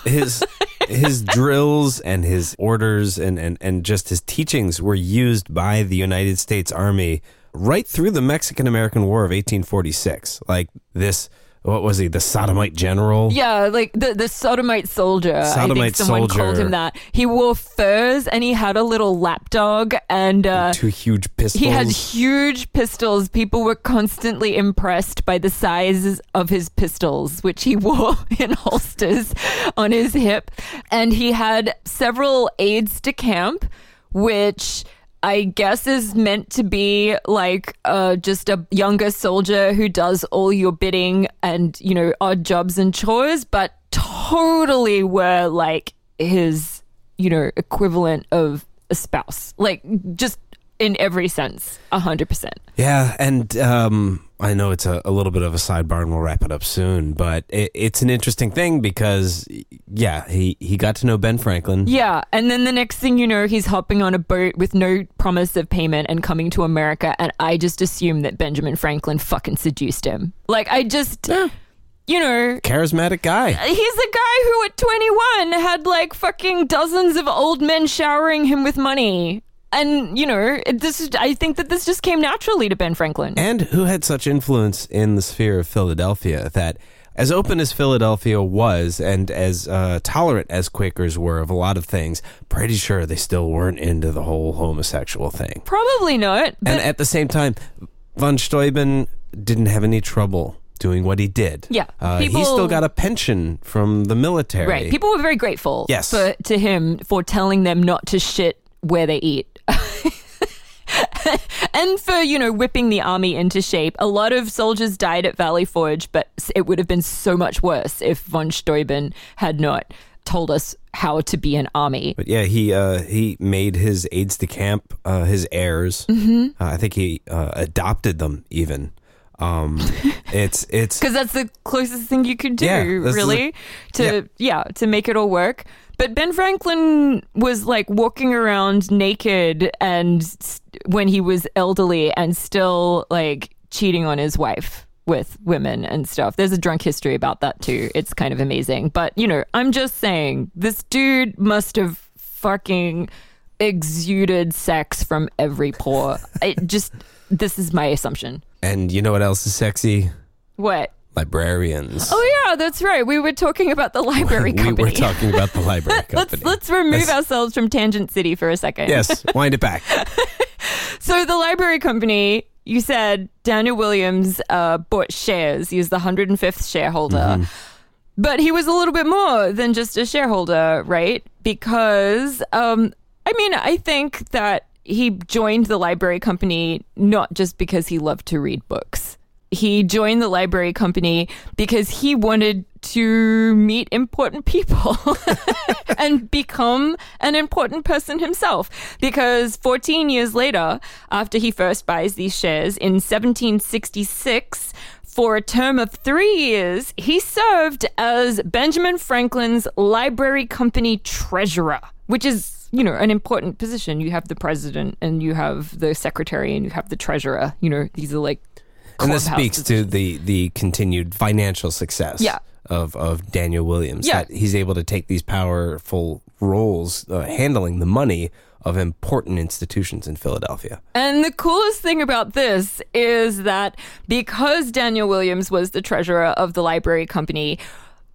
his his drills and his orders and, and, and just his teachings were used by the United States Army right through the Mexican American War of 1846. Like this, what was he? The sodomite general. Yeah, like the, the sodomite soldier. I think Sodomite someone called him that. He wore furs and he had a little lapdog and uh, Two huge pistols. He had huge pistols. People were constantly impressed by the sizes of his pistols, which he [LAUGHS] wore in holsters on his hip. And he had several aides de camp, which I guess is meant to be like uh, just a younger soldier who does all your bidding and, you know, odd jobs and chores, but totally were like his, you know, equivalent of a spouse. Like just in every sense, a hundred percent. Yeah, and um, I know it's a, a little bit of a sidebar and we'll wrap it up soon, but it, it's an interesting thing because, yeah, he, he got to know Ben Franklin. Yeah, and then the next thing you know, he's hopping on a boat with no promise of payment and coming to America, and I just assume that Benjamin Franklin fucking seduced him. Like, I just, Yeah. you know, Charismatic guy. Uh, he's a guy who at 21 had like fucking dozens of old men showering him with money. And, you know, it, this is, I think that this just came naturally to Ben Franklin. And who had such influence in the sphere of Philadelphia that, as open as Philadelphia was and as uh, tolerant as Quakers were of a lot of things, pretty sure they still weren't into the whole homosexual thing. Probably not. And at the same time, von Steuben didn't have any trouble doing what he did. Yeah, Uh, he still got a pension from the military. Right. People were very grateful Yes. for, to him for telling them not to shit where they eat. and for, you know, whipping the army into shape. A lot of soldiers died at Valley Forge, but it would have been so much worse if von Steuben had not told us how to be an army. But yeah, he uh, he made his aides de camp uh, his heirs. Mm-hmm. Uh, I think he uh, adopted them even. Um, [LAUGHS] it's it's Because that's the closest thing you could do, Yeah, really, to yeah, to make it all work. But Ben Franklin was like walking around naked and s- when he was elderly and still like cheating on his wife with women and stuff. There's a drunk history about that too. It's kind of amazing. But, you know, I'm just saying this dude must have fucking exuded sex from every pore. [LAUGHS] It just this is my assumption. And you know what else is sexy? What? Librarians. Oh yeah, that's right. We were talking about the library we [LAUGHS] company. We were talking about the library [LAUGHS] company. let's let's remove Yes. ourselves from Tangent City for a second. yes, wind it back. [LAUGHS] So the library company, you said Daniel Williams uh, bought shares. He was the 105th shareholder. Mm-hmm. But he was a little bit more than just a shareholder, right? Because um, I mean, I think that he joined the library company not just because he loved to read books. He joined the library company because he wanted to meet important people [LAUGHS] and become an important person himself. Because 14 years later, after he first buys these shares in 1766, for a term of three years, he served as Benjamin Franklin's library company treasurer, which is, you know, an important position. You have the president and you have the secretary and you have the treasurer. You know, these are like. And this speaks to the the continued financial success Yeah. of of Daniel Williams. Yeah. That he's able to take these powerful roles, uh, handling the money of important institutions in Philadelphia. And the coolest thing about this is that because Daniel Williams was the treasurer of the library company,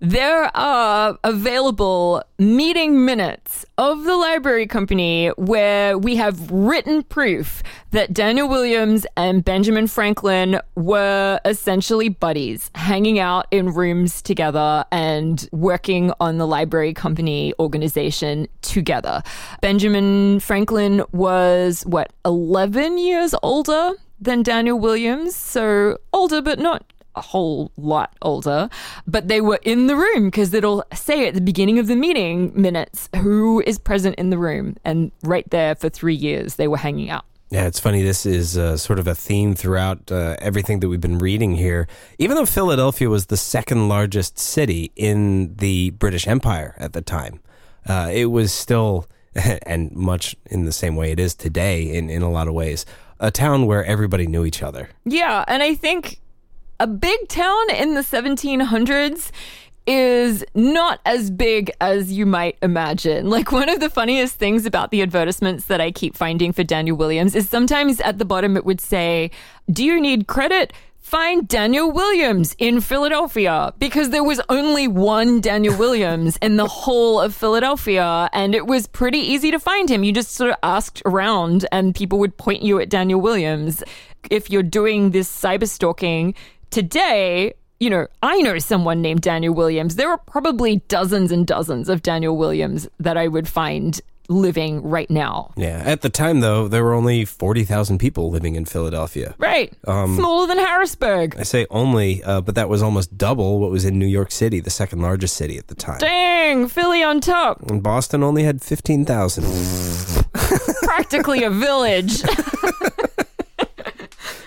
there are available meeting minutes of the library company where we have written proof that Daniel Williams and Benjamin Franklin were essentially buddies, hanging out in rooms together and working on the library company organization together. Benjamin Franklin was, what, 11 years older than Daniel Williams? So older, but not a whole lot older, but they were in the room because it'll say at the beginning of the meeting minutes who is present in the room. And right there for three years, they were hanging out. Yeah, it's funny. This is uh, sort of a theme throughout uh, everything that we've been reading here. Even though Philadelphia was the second largest city in the British Empire at the time, uh, it was still, [LAUGHS] and much in the same way it is today in, in a lot of ways, a town where everybody knew each other. Yeah, and I think a big town in the 1700s is not as big as you might imagine. Like one of the funniest things about the advertisements that I keep finding for Daniel Williams is sometimes at the bottom it would say, "Do you need credit?" Find Daniel Williams in Philadelphia because there was only one Daniel Williams in the whole of Philadelphia and it was pretty easy to find him. You just sort of asked around and people would point you at Daniel Williams. If you're doing this cyber stalking today, you know, I know someone named Daniel Williams. There are probably dozens and dozens of Daniel Williams that I would find living right now. Yeah. At the time, though, there were only 40,000 people living in Philadelphia. Right. Smaller than Harrisburg. I say only, uh, but that was almost double what was in New York City, the second largest city at the time. Dang, Philly on top. And Boston only had 15,000. Practically a village. [LAUGHS]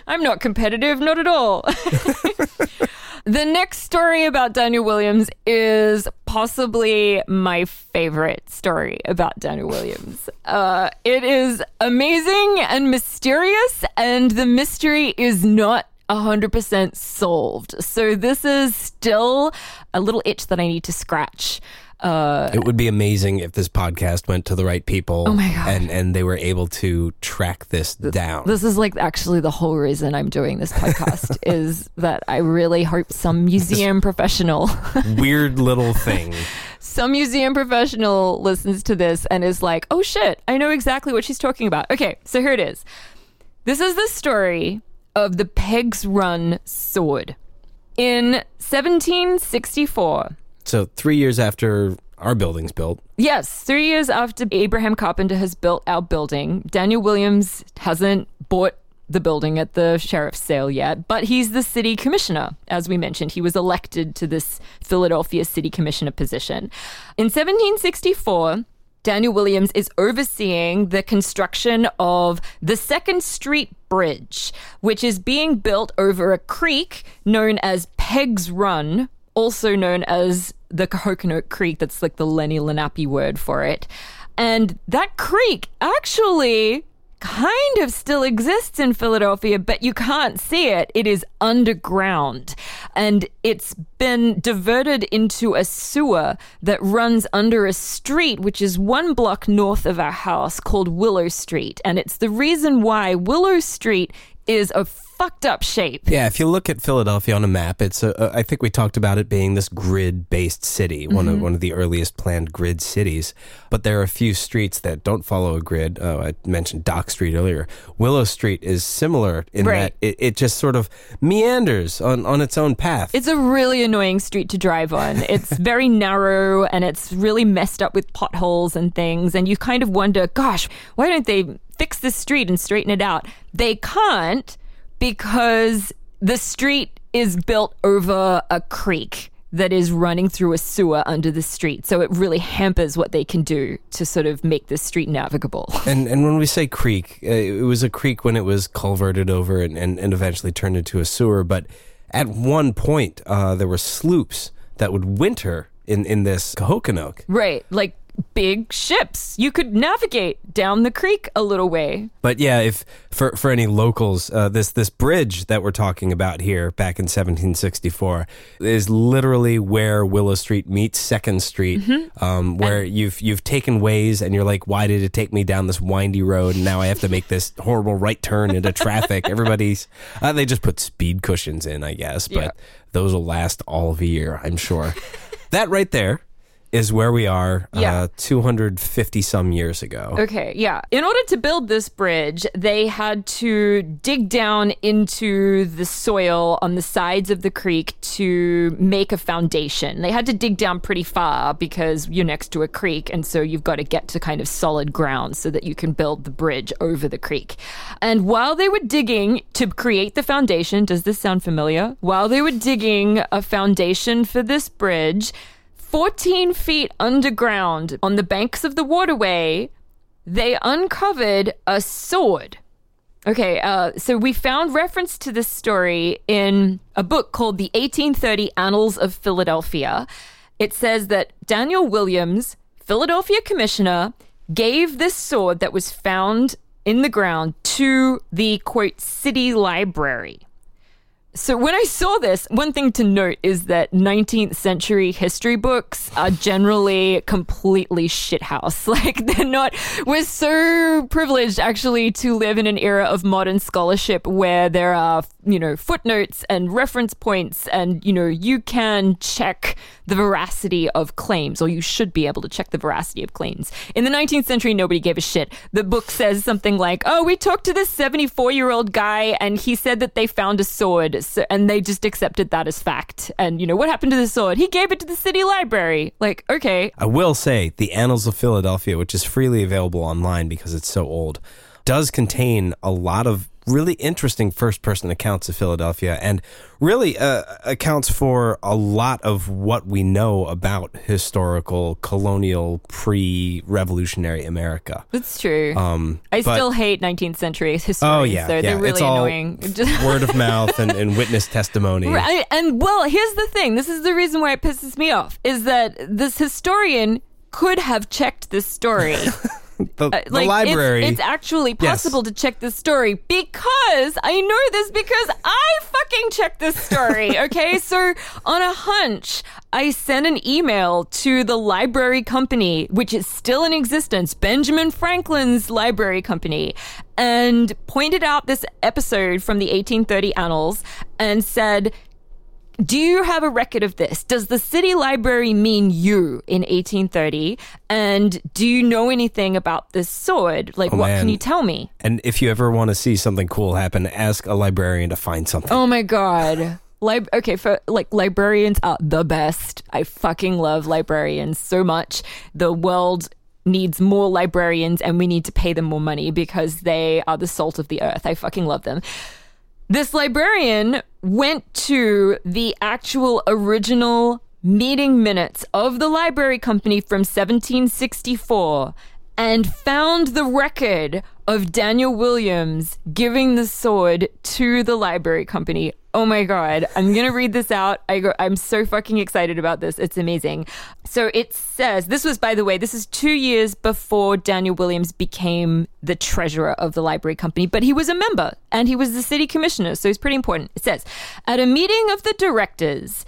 I'm not competitive, not at all. [LAUGHS] the next story about Daniel Williams is possibly my favorite story about Daniel Williams. Uh, it is amazing and mysterious, and the mystery is not 100% solved. So this is still a little itch that I need to scratch. Uh, it would be amazing if this podcast went to the right people Oh my God. and and they were able to track this down. this is like actually the whole reason I'm doing this podcast [LAUGHS] is that I really hope some museum professional, [LAUGHS] Weird little thing. some museum professional listens to this and is like, "Oh shit, I know exactly what she's talking about." Okay, so here it is. This is the story of the Pegs Run sword. In 1764, So three years after our building's built, Yes, three years after Abraham Carpenter has built our building, Daniel Williams hasn't bought the building at the sheriff's sale yet, but he's the city commissioner. As we mentioned, he was elected to this Philadelphia city commissioner position. In 1764, Daniel Williams is overseeing the construction of the Second Street Bridge, which is being built over a creek known as Peg's Run, also known as the Coconut Creek. That's like the Lenni Lenape word for it. And that creek actually kind of still exists in Philadelphia, but you can't see it. It is underground. And it's been diverted into a sewer that runs under a street, which is one block north of our house called Willow Street. And it's the reason why Willow Street is a fucked up shape. Yeah, if you look at Philadelphia on a map, it's a, a, I think we talked about it being this grid-based city, one Mm-hmm. of one of the earliest planned grid cities. But there are a few streets that don't follow a grid. Oh, I mentioned Dock Street earlier. Willow Street is similar in Right. that it, it just sort of meanders on, on its own path. It's a really annoying street to drive on. [LAUGHS] It's very narrow and it's really messed up with potholes and things. And you kind of wonder, gosh, why don't they fix this street and straighten it out? They can't because the street is built over a creek that is running through a sewer under the street. So it really hampers what they can do to sort of make this street navigable. [LAUGHS] And and when we say creek, uh, it was a creek when it was culverted over and, and, and eventually turned into a sewer. But at one point, uh, there were sloops that would winter in, in this Cohoquinoque. right. Like big ships. You could navigate down the creek a little way. But yeah, if for for any locals, uh, this this bridge that we're talking about here back in 1764 is literally where Willow Street meets Second Street, um, where you've you've taken ways and you're like, why did it take me down this windy road? And now I have to make this horrible right turn into [LAUGHS] traffic. Everybody's uh, they just put speed cushions in, I guess, but Yeah. those will last all of a year, I'm sure. [LAUGHS] that right there is where we are Yeah. uh, 250 some years ago. Okay, yeah. In order to build this bridge, they had to dig down into the soil on the sides of the creek to make a foundation. They had to dig down pretty far because you're next to a creek, and so you've got to get to kind of solid ground so that you can build the bridge over the creek. And while they were digging to create the foundation, does this sound familiar? While they were digging a foundation for this bridge, 14 feet underground on the banks of the waterway, they uncovered a sword. Okay, uh, so we found reference to this story in a book called The 1830 Annals of Philadelphia. It says that Daniel Williams, Philadelphia commissioner, gave this sword that was found in the ground to the quote city library. So when I saw this, one thing to note is that 19th century history books are generally completely shithouse. [LAUGHS] Like they're not. We're so privileged actually to live in an era of modern scholarship where there are, you know, footnotes and reference points, and you know you can check the veracity of claims, or you should be able to check the veracity of claims. In the 19th century, nobody gave a shit. The book says something like, "Oh, we talked to this 74 year old guy, and he said that they found a sword." So, and they just accepted that as fact. And you know what happened to the sword? He gave it to the city library. Like, okay, I will say the Annals of Philadelphia, which is freely available online because it's so old, does contain a lot of really interesting first person accounts of Philadelphia and really uh, accounts for a lot of what we know about historical, colonial, pre revolutionary America. That's true. Um, I but- still hate 19th century historians, Oh, yeah. though. yeah. They're really it's all annoying. [LAUGHS] [LAUGHS] word of mouth and, and witness testimony. Right, and well, here's the thing. This is the reason why it pisses me off is that this historian could have checked this story. [LAUGHS] The, [LAUGHS] the Uh, Like, library. It's, it's actually possible to check this story because I know this because I fucking checked this story. [LAUGHS] Okay, so on a hunch, I sent an email to the library company, which is still in existence, Benjamin Franklin's library company, and pointed out this episode from the 1830 annals and said. Do you have a record of this? Does the city library mean you in 1830? And do you know anything about this sword? Like, Oh, what man. can you tell me? and if you ever want to see something cool happen, ask a librarian to find something. Oh my god. Lib- okay, for like librarians are the best. I fucking love librarians so much. The world needs more librarians and we need to pay them more money because they are the salt of the earth. I fucking love them. This librarian went to the actual original meeting minutes of the library company from 1764 and found the record of Daniel Williams giving the sword to the library company. Oh my god, I'm going to read this out. I go I'm so fucking excited about this. It's amazing. So it says, this was by the way, this is 2 years before Daniel Williams became the treasurer of the library company, but he was a member and he was the city commissioner, so it's pretty important. It says, at a meeting of the directors,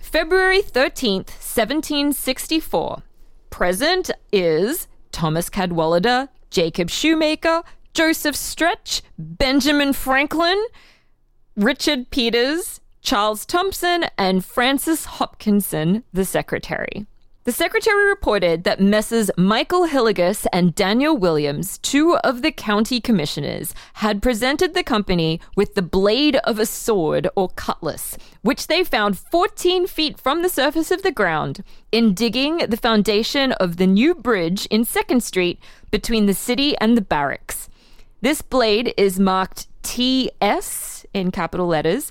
February 13th, 1764, present is Thomas Cadwalader, Jacob Shoemaker, Joseph Stretch, Benjamin Franklin, Richard Peters, Charles Thomson, and Francis Hopkinson, the secretary. The secretary reported that Messrs. Michael Hillegas and Daniel Williams, two of the county commissioners, had presented the company with the blade of a sword or cutlass, which they found 14 feet from the surface of the ground in digging the foundation of the new bridge in 2nd Street between the city and the barracks. This blade is marked TS in capital letters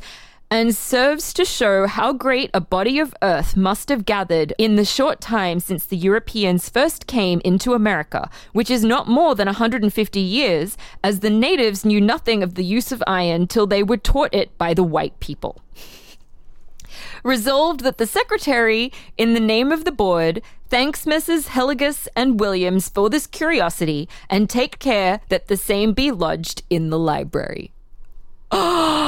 and serves to show how great a body of earth must have gathered in the short time since the Europeans first came into America, which is not more than 150 years, as the natives knew nothing of the use of iron till they were taught it by the white people resolved that the secretary, in the name of the board, thanks Messrs. Hillegas and Williams for this curiosity and take care that the same be lodged in the library. [GASPS] Oh,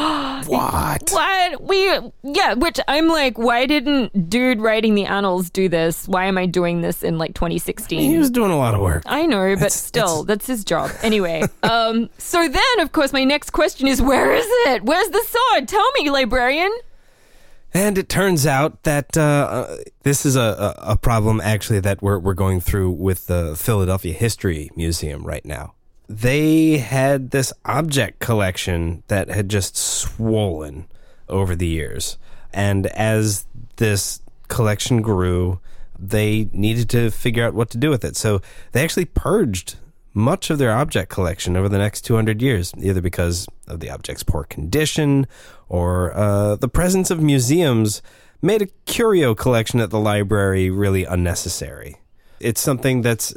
what? What? We, yeah, which I'm like, why didn't dude writing the annals do this? Why am I doing this in like 2016? He was doing a lot of work. I know, but It's- still, that's his job. Anyway, [LAUGHS] um, so then, of course, my next question is, where is it? Where's the sword? Tell me, librarian. And it turns out that uh, uh, this is a, a, a problem actually that we're, we're going through with the Philadelphia History Museum right now. They had this object collection that had just swollen over the years. And as this collection grew, they needed to figure out what to do with it. So they actually purged much of their object collection over the next 200 years, either because of the object's poor condition or uh, the presence of museums made a curio collection at the library really unnecessary. It's something that's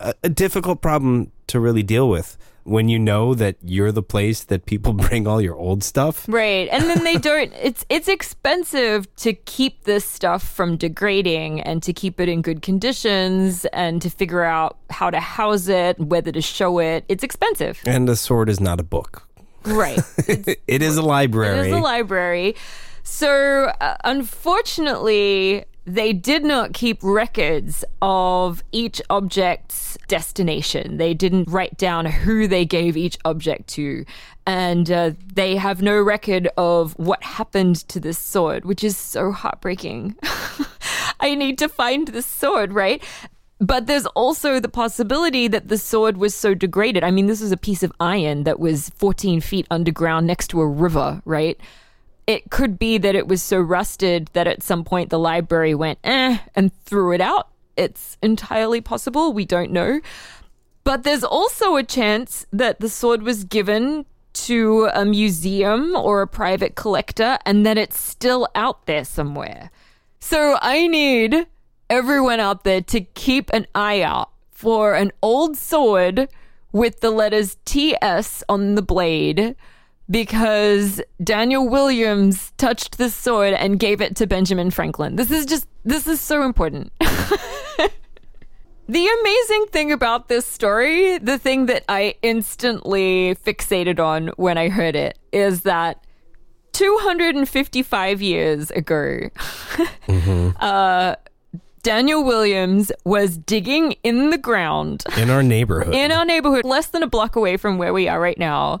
a, a difficult problem to really deal with when you know that you're the place that people [LAUGHS] bring all your old stuff. Right. And then they [LAUGHS] don't it's it's expensive to keep this stuff from degrading and to keep it in good conditions and to figure out how to house it, whether to show it. It's expensive. And the sword is not a book. Right. [LAUGHS] it is a library. It is a library. So, uh, unfortunately, they did not keep records of each object's destination. They didn't write down who they gave each object to. And uh, they have no record of what happened to this sword, which is so heartbreaking. [LAUGHS] I need to find this sword, right? But there's also the possibility that the sword was so degraded. I mean, this was a piece of iron that was 14 feet underground next to a river, right? It could be that it was so rusted that at some point the library went, eh, and threw it out. It's entirely possible. We don't know. But there's also a chance that the sword was given to a museum or a private collector and that it's still out there somewhere. So I need everyone out there to keep an eye out for an old sword with the letters TS on the blade because Daniel Williams touched the sword and gave it to Benjamin Franklin. This is just, this is so important. [LAUGHS] The amazing thing about this story, the thing that I instantly fixated on when I heard it, is that 255 years ago, [LAUGHS] mm-hmm. uh, Daniel Williams was digging in the ground in our neighborhood. In our neighborhood, less than a block away from where we are right now,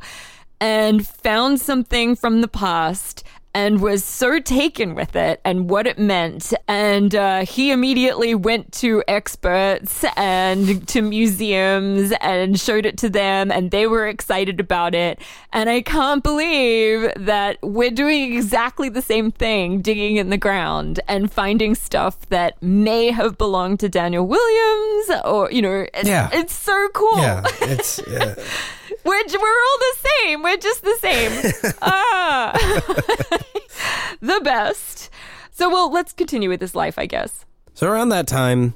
and found something from the past and was so taken with it and what it meant. And uh, he immediately went to experts and to museums and showed it to them, and they were excited about it. And I can't believe that we're doing exactly the same thing, digging in the ground and finding stuff that may have belonged to Daniel Williams, or, you know, it's, yeah. it's so cool. Yeah, it's. [LAUGHS] Uh... We're, we're all the same. We're just the same. [LAUGHS] ah. [LAUGHS] the best. So, well, let's continue with this life, I guess. So, around that time,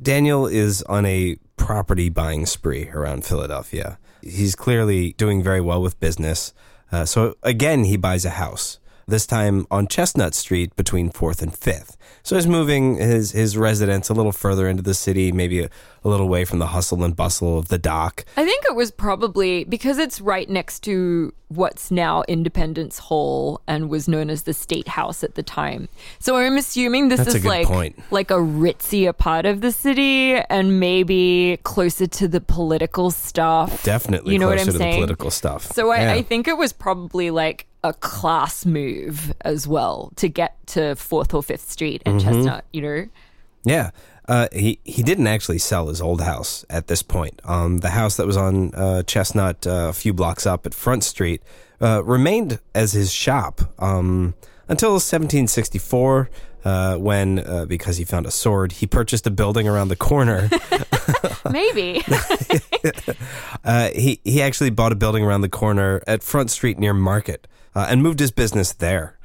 Daniel is on a property buying spree around Philadelphia. He's clearly doing very well with business. Uh, so, again, he buys a house this time on Chestnut Street between 4th and 5th. So he's moving his, his residence a little further into the city, maybe a, a, little away from the hustle and bustle of the dock. I think it was probably because it's right next to what's now Independence Hall and was known as the State House at the time. So I'm assuming this That's is like, point. like a ritzier part of the city and maybe closer to the political stuff. Definitely you know closer what I'm to saying? the political stuff. So I, yeah. I think it was probably like a class move as well to get to Fourth or Fifth Street and mm-hmm. Chestnut. You know. Yeah. Uh, he he didn't actually sell his old house at this point. Um, the house that was on uh, Chestnut, uh, a few blocks up at Front Street, uh, remained as his shop um, until 1764, uh, when uh, because he found a sword, he purchased a building around the corner. [LAUGHS] Maybe. [LAUGHS] he he actually bought a building around the corner at Front Street near Market uh, and moved his business there.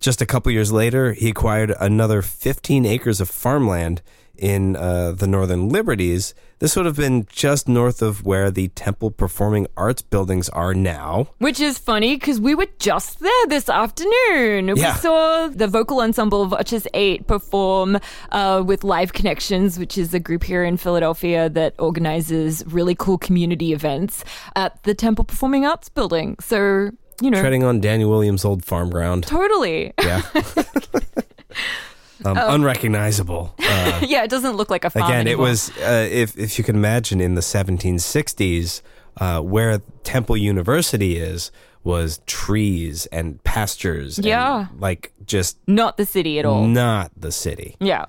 Just a couple years later, he acquired another 15 acres of farmland in uh, the Northern Liberties. This would have been just north of where the Temple Performing Arts buildings are now. Which is funny because we were just there this afternoon. Yeah. We saw the vocal ensemble of Watches 8 perform uh, with Live Connections, which is a group here in Philadelphia that organizes really cool community events at the Temple Performing Arts building. So you know, treading on Daniel Williams' old farm ground. Totally. Yeah. [LAUGHS] [LAUGHS] um, oh. Unrecognizable. Uh, [LAUGHS] yeah, it doesn't look like a farm. Again, anymore. it was uh, if if you can imagine in the 1760s, uh, where Temple University is was trees and pastures. Yeah, and, like just not the city at all. Not the city. Yeah.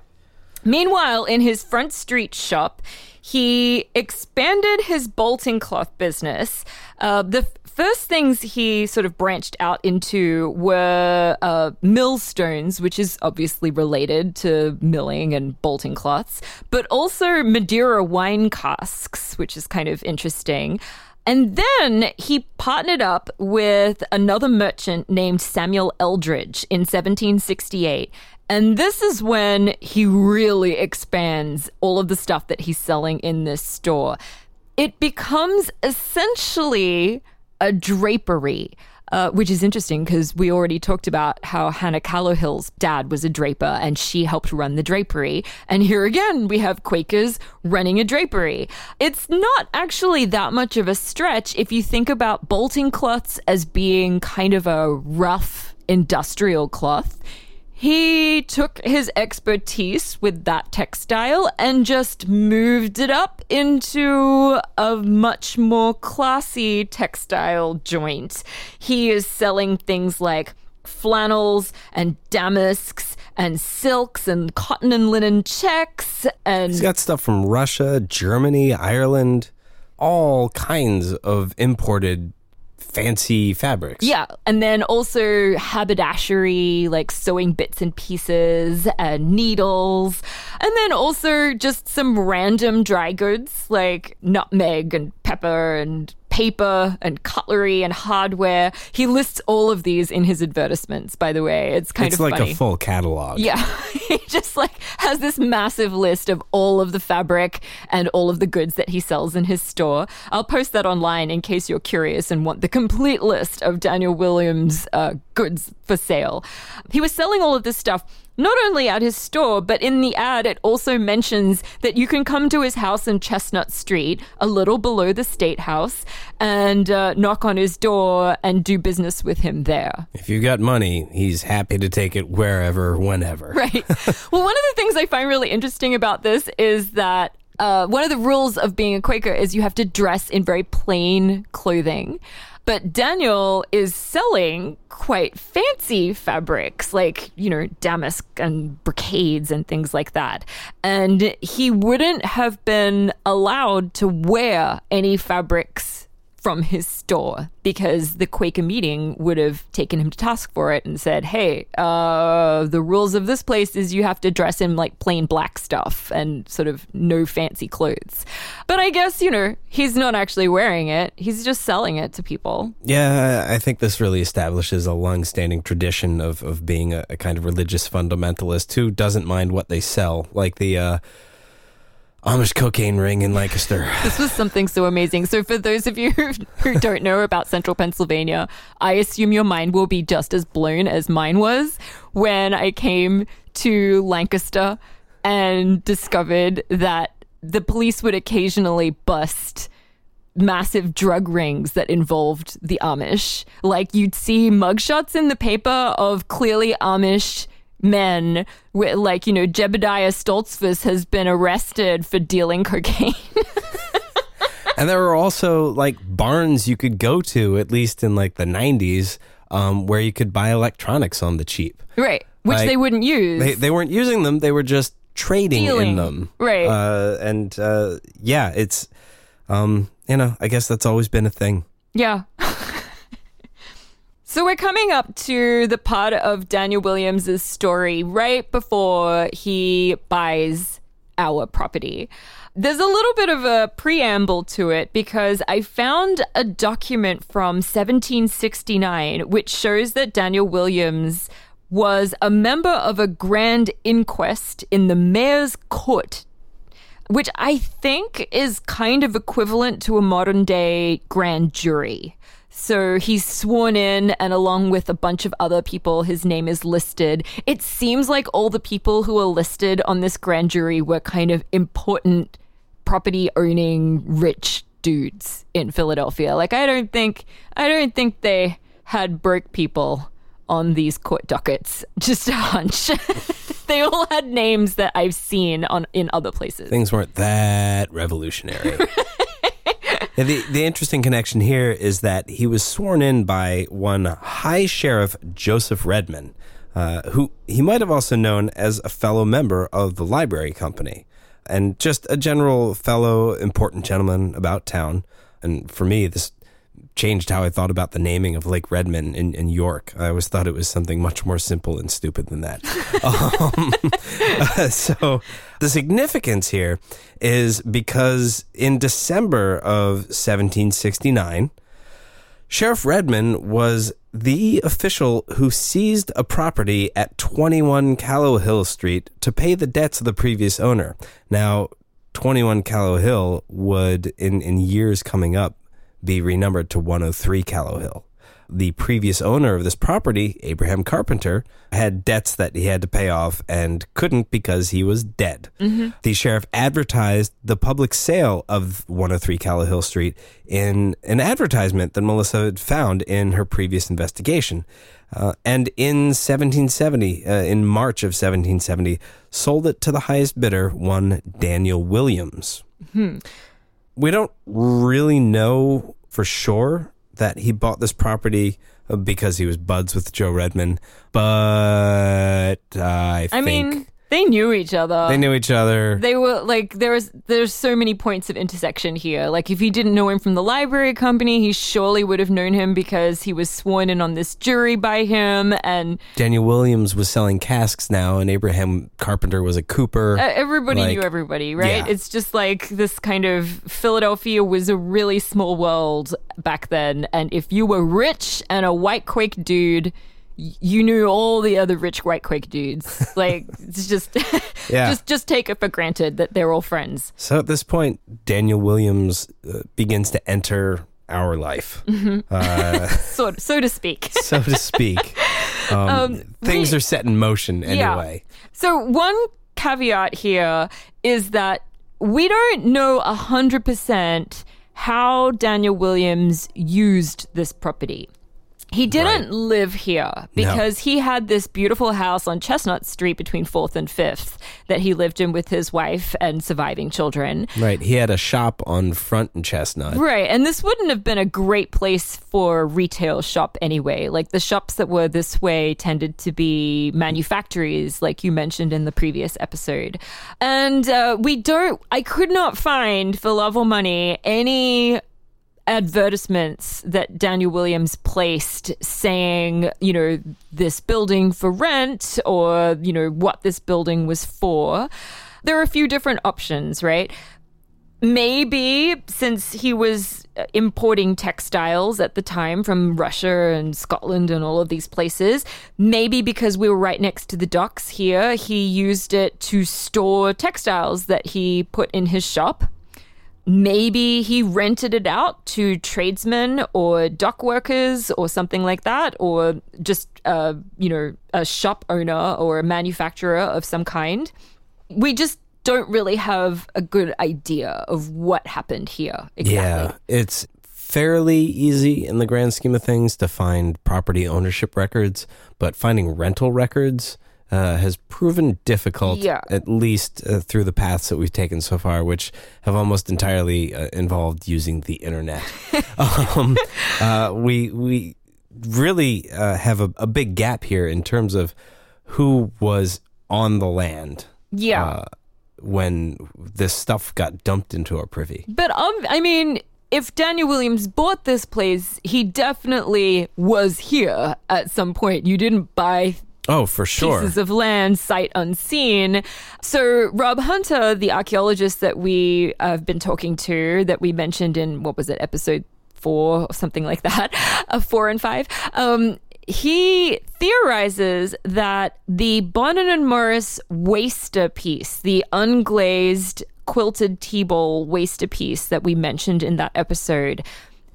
Meanwhile, in his front street shop, he expanded his bolting cloth business. Uh, the first things he sort of branched out into were uh, millstones, which is obviously related to milling and bolting cloths, but also Madeira wine casks, which is kind of interesting. And then he partnered up with another merchant named Samuel Eldridge in 1768. And this is when he really expands all of the stuff that he's selling in this store. It becomes essentially a drapery. Uh, which is interesting because we already talked about how Hannah Callowhill's dad was a draper and she helped run the drapery. And here again, we have Quakers running a drapery. It's not actually that much of a stretch if you think about bolting cloths as being kind of a rough industrial cloth. He took his expertise with that textile and just moved it up into a much more classy textile joint. He is selling things like flannels and damasks and silks and cotton and linen checks and He's got stuff from Russia, Germany, Ireland, all kinds of imported fancy fabrics. Yeah. And then also haberdashery, like sewing bits and pieces and needles. And then also just some random dry goods like nutmeg and pepper and paper and cutlery and hardware. He lists all of these in his advertisements, by the way. It's kind it's of like funny. a full catalog. Yeah, [LAUGHS] he just like has this massive list of all of the fabric and all of the goods that he sells in his store. I'll post that online in case you're curious and want the complete list of Daniel Williams' uh, goods for sale. He was selling all of this stuff not only at his store, but in the ad, it also mentions that you can come to his house in Chestnut Street, a little below the State House, and uh, knock on his door and do business with him there. If you've got money, he's happy to take it wherever, whenever. [LAUGHS] Right. well, one of the things I find really interesting about this is that uh, one of the rules of being a Quaker is you have to dress in very plain clothing. But Daniel is selling quite fancy fabrics like, you know, damask and brocades and things like that. And he wouldn't have been allowed to wear any fabrics from his store because the Quaker meeting would have taken him to task for it and said, "Hey, uh, the rules of this place is you have to dress in like plain black stuff and sort of no fancy clothes." But I guess you know he's not actually wearing it; he's just selling it to people. Yeah, I think this really establishes a long-standing tradition of of being a, a kind of religious fundamentalist who doesn't mind what they sell, like the. Uh, Amish cocaine ring in Lancaster. [LAUGHS] This was something so amazing. So, for those of you [LAUGHS] who don't know about central Pennsylvania, I assume your mind will be just as blown as mine was when I came to Lancaster and discovered that the police would occasionally bust massive drug rings that involved the Amish. Like, you'd see mugshots in the paper of clearly Amish men like you know Jebediah Stoltzfus has been arrested for dealing cocaine. [LAUGHS] and there were also like barns you could go to at least in like the 90s um, where you could buy electronics on the cheap. Right, which Like, they wouldn't use. They they weren't using them, they were just trading in them. Right. Uh, and uh, yeah, it's um, you know, I guess that's always been a thing. Yeah. So we're coming up to the part of Daniel Williams' story right before he buys our property. There's a little bit of a preamble to it because I found a document from 1769 which shows that Daniel Williams was a member of a grand inquest in the mayor's court which I think is kind of equivalent to a modern day grand jury. So he's sworn in, and along with a bunch of other people, his name is listed. It seems like all the people who are listed on this grand jury were kind of important property owning rich dudes in Philadelphia. Like I don't think I don't think they had broke people on these court dockets. [LAUGHS] Just a hunch. [LAUGHS] they all had names that I've seen on in other places. Things weren't that revolutionary. [LAUGHS] The the interesting connection here is that he was sworn in by one High Sheriff Joseph Redman, uh, who he might have also known as a fellow member of the library company, and just a general fellow important gentleman about town. And for me, this changed how I thought about the naming of Lake Redman in, in York. I always thought it was something much more simple and stupid than that. [LAUGHS] um, uh, [LAUGHS] so the significance here is because in December of 1769, Sheriff Redman was the official who seized a property at 21 Callowhill Street to pay the debts of the previous owner. Now, 21 Callowhill would, in, in years coming up, be renumbered to 103 Callowhill. The previous owner of this property, Abraham Carpenter, had debts that he had to pay off and couldn't because he was dead. The sheriff advertised the public sale of 103 Callowhill Street in an advertisement that Melissa had found in her previous investigation. Uh, and in 1770, uh, in March of 1770, sold it to the highest bidder, one Daniel Williams we don't really know for sure that he bought this property because he was buds with Joe Redman, but uh, I, I think mean, They knew each other. They knew each other. They were like there was there's so many points of intersection here. Like if he didn't know him from the library company, he surely would have known him because he was sworn in on this jury by him and Daniel Williams was selling casks now, and Abraham Carpenter was a cooper. uh, everybody Like, knew everybody, right? yeah. It's just like this kind of Philadelphia was a really small world back then and if you were rich and a white quake dude you knew all the other rich white quake dudes. [LAUGHS] Like it's just [LAUGHS] Yeah. just just take it for granted that they're all friends. So at this point, Daniel Williams uh, begins to enter our life, [LAUGHS] uh, So so to speak. so to speak. Um, things we- are set in motion Yeah. anyway. So one caveat here is that we don't know a hundred percent how Daniel Williams used this property. He didn't live here because he had this beautiful house on Chestnut Street between 4th and 5th that he lived in with his wife and surviving children. Right. He had a shop on Front and Chestnut. Right. And this wouldn't have been a great place for retail shop anyway. Like the shops that were this way tended to be manufactories, like you mentioned in the previous episode. And uh, we don't, I could not find for love or money any advertisements that Daniel Williams placed saying, you know, this building for rent or, you know, what this building was for. There are a few different options, right? Maybe since he was uh, importing textiles at the time from Russia and Scotland and all of these places, maybe because we were right next to the docks here, he used it to store textiles that he put in his shop. Maybe he rented it out to tradesmen or dock workers or something like that, or just, uh, you know, a shop owner or a manufacturer of some kind. We just don't really have a good idea of what happened here exactly. Yeah, it's fairly easy in the grand scheme of things to find property ownership records, but finding rental records uh, has proven difficult, Yeah. at least uh, through the paths that we've taken so far, which have almost entirely uh, involved using the internet. [LAUGHS] um, uh, we we really uh, have a, a big gap here in terms of who was on the land Yeah. uh, when this stuff got dumped into our privy. But um, I mean, if Daniel Williams bought this place, he definitely was here at some point. You didn't buy Oh, for sure. pieces of land sight unseen. So Rob Hunter, the archaeologist that we have been talking to, that we mentioned in what was it, episode four or something like that, [LAUGHS] uh, four and five. Um, he theorizes that the Bonnin and Morris waster piece, the unglazed quilted teabowl waster piece that we mentioned in that episode,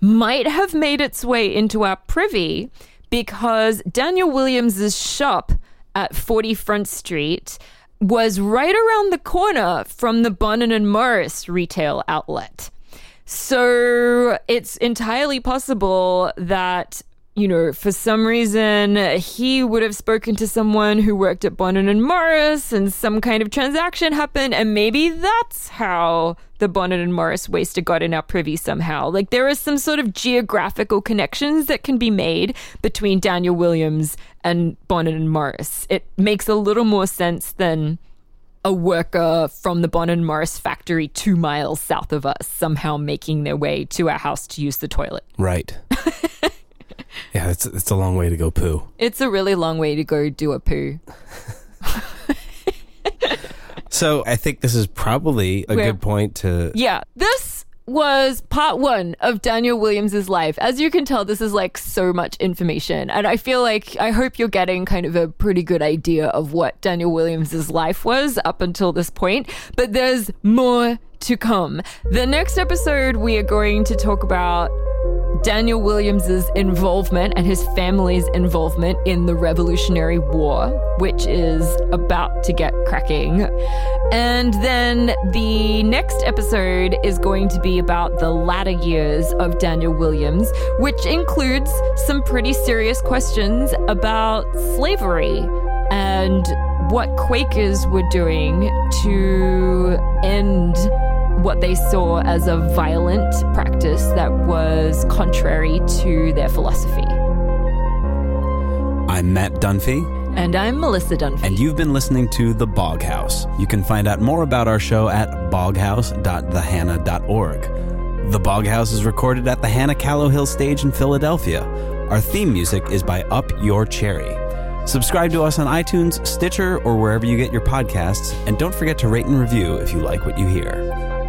might have made its way into our privy because Daniel Williams's shop at 40 Front Street was right around the corner from the Bonnin and Morris retail outlet. So it's entirely possible that you know, for some reason, he would have spoken to someone who worked at Bonnin and Morris, and some kind of transaction happened, and maybe that's how the Bonnin and Morris waster got in our privy somehow. Like there is some sort of geographical connections that can be made between Daniel Williams and Bonnin and Morris. It makes a little more sense than a worker from the Bonnin and Morris factory two miles south of us somehow making their way to our house to use the toilet. Right. [LAUGHS] [LAUGHS] yeah, it's it's a long way to go poo. It's a really long way to go do a poo. [LAUGHS] So I think this is probably a good point to Yeah, this was part one of Daniel Williams's life. As you can tell, this is like so much information. And I feel like I hope you're getting kind of a pretty good idea of what Daniel Williams's life was up until this point. But there's more to come. The next episode, we are going to talk about Daniel Williams's involvement and his family's involvement in the Revolutionary War, which is about to get cracking. And then the next episode is going to be about the latter years of Daniel Williams, which includes some pretty serious questions about slavery and what Quakers were doing to end what they saw as a violent practice that was contrary to their philosophy. I'm Matt Dunphy. And I'm Melissa Dunphy. And you've been listening to The Bog House. You can find out more about our show at boghouse.thehannah.org. The Bog House is recorded at the Hannah Callowhill stage in Philadelphia. Our theme music is by Up Your Cherry. Subscribe to us on iTunes, Stitcher, or wherever you get your podcasts, and don't forget to rate and review if you like what you hear.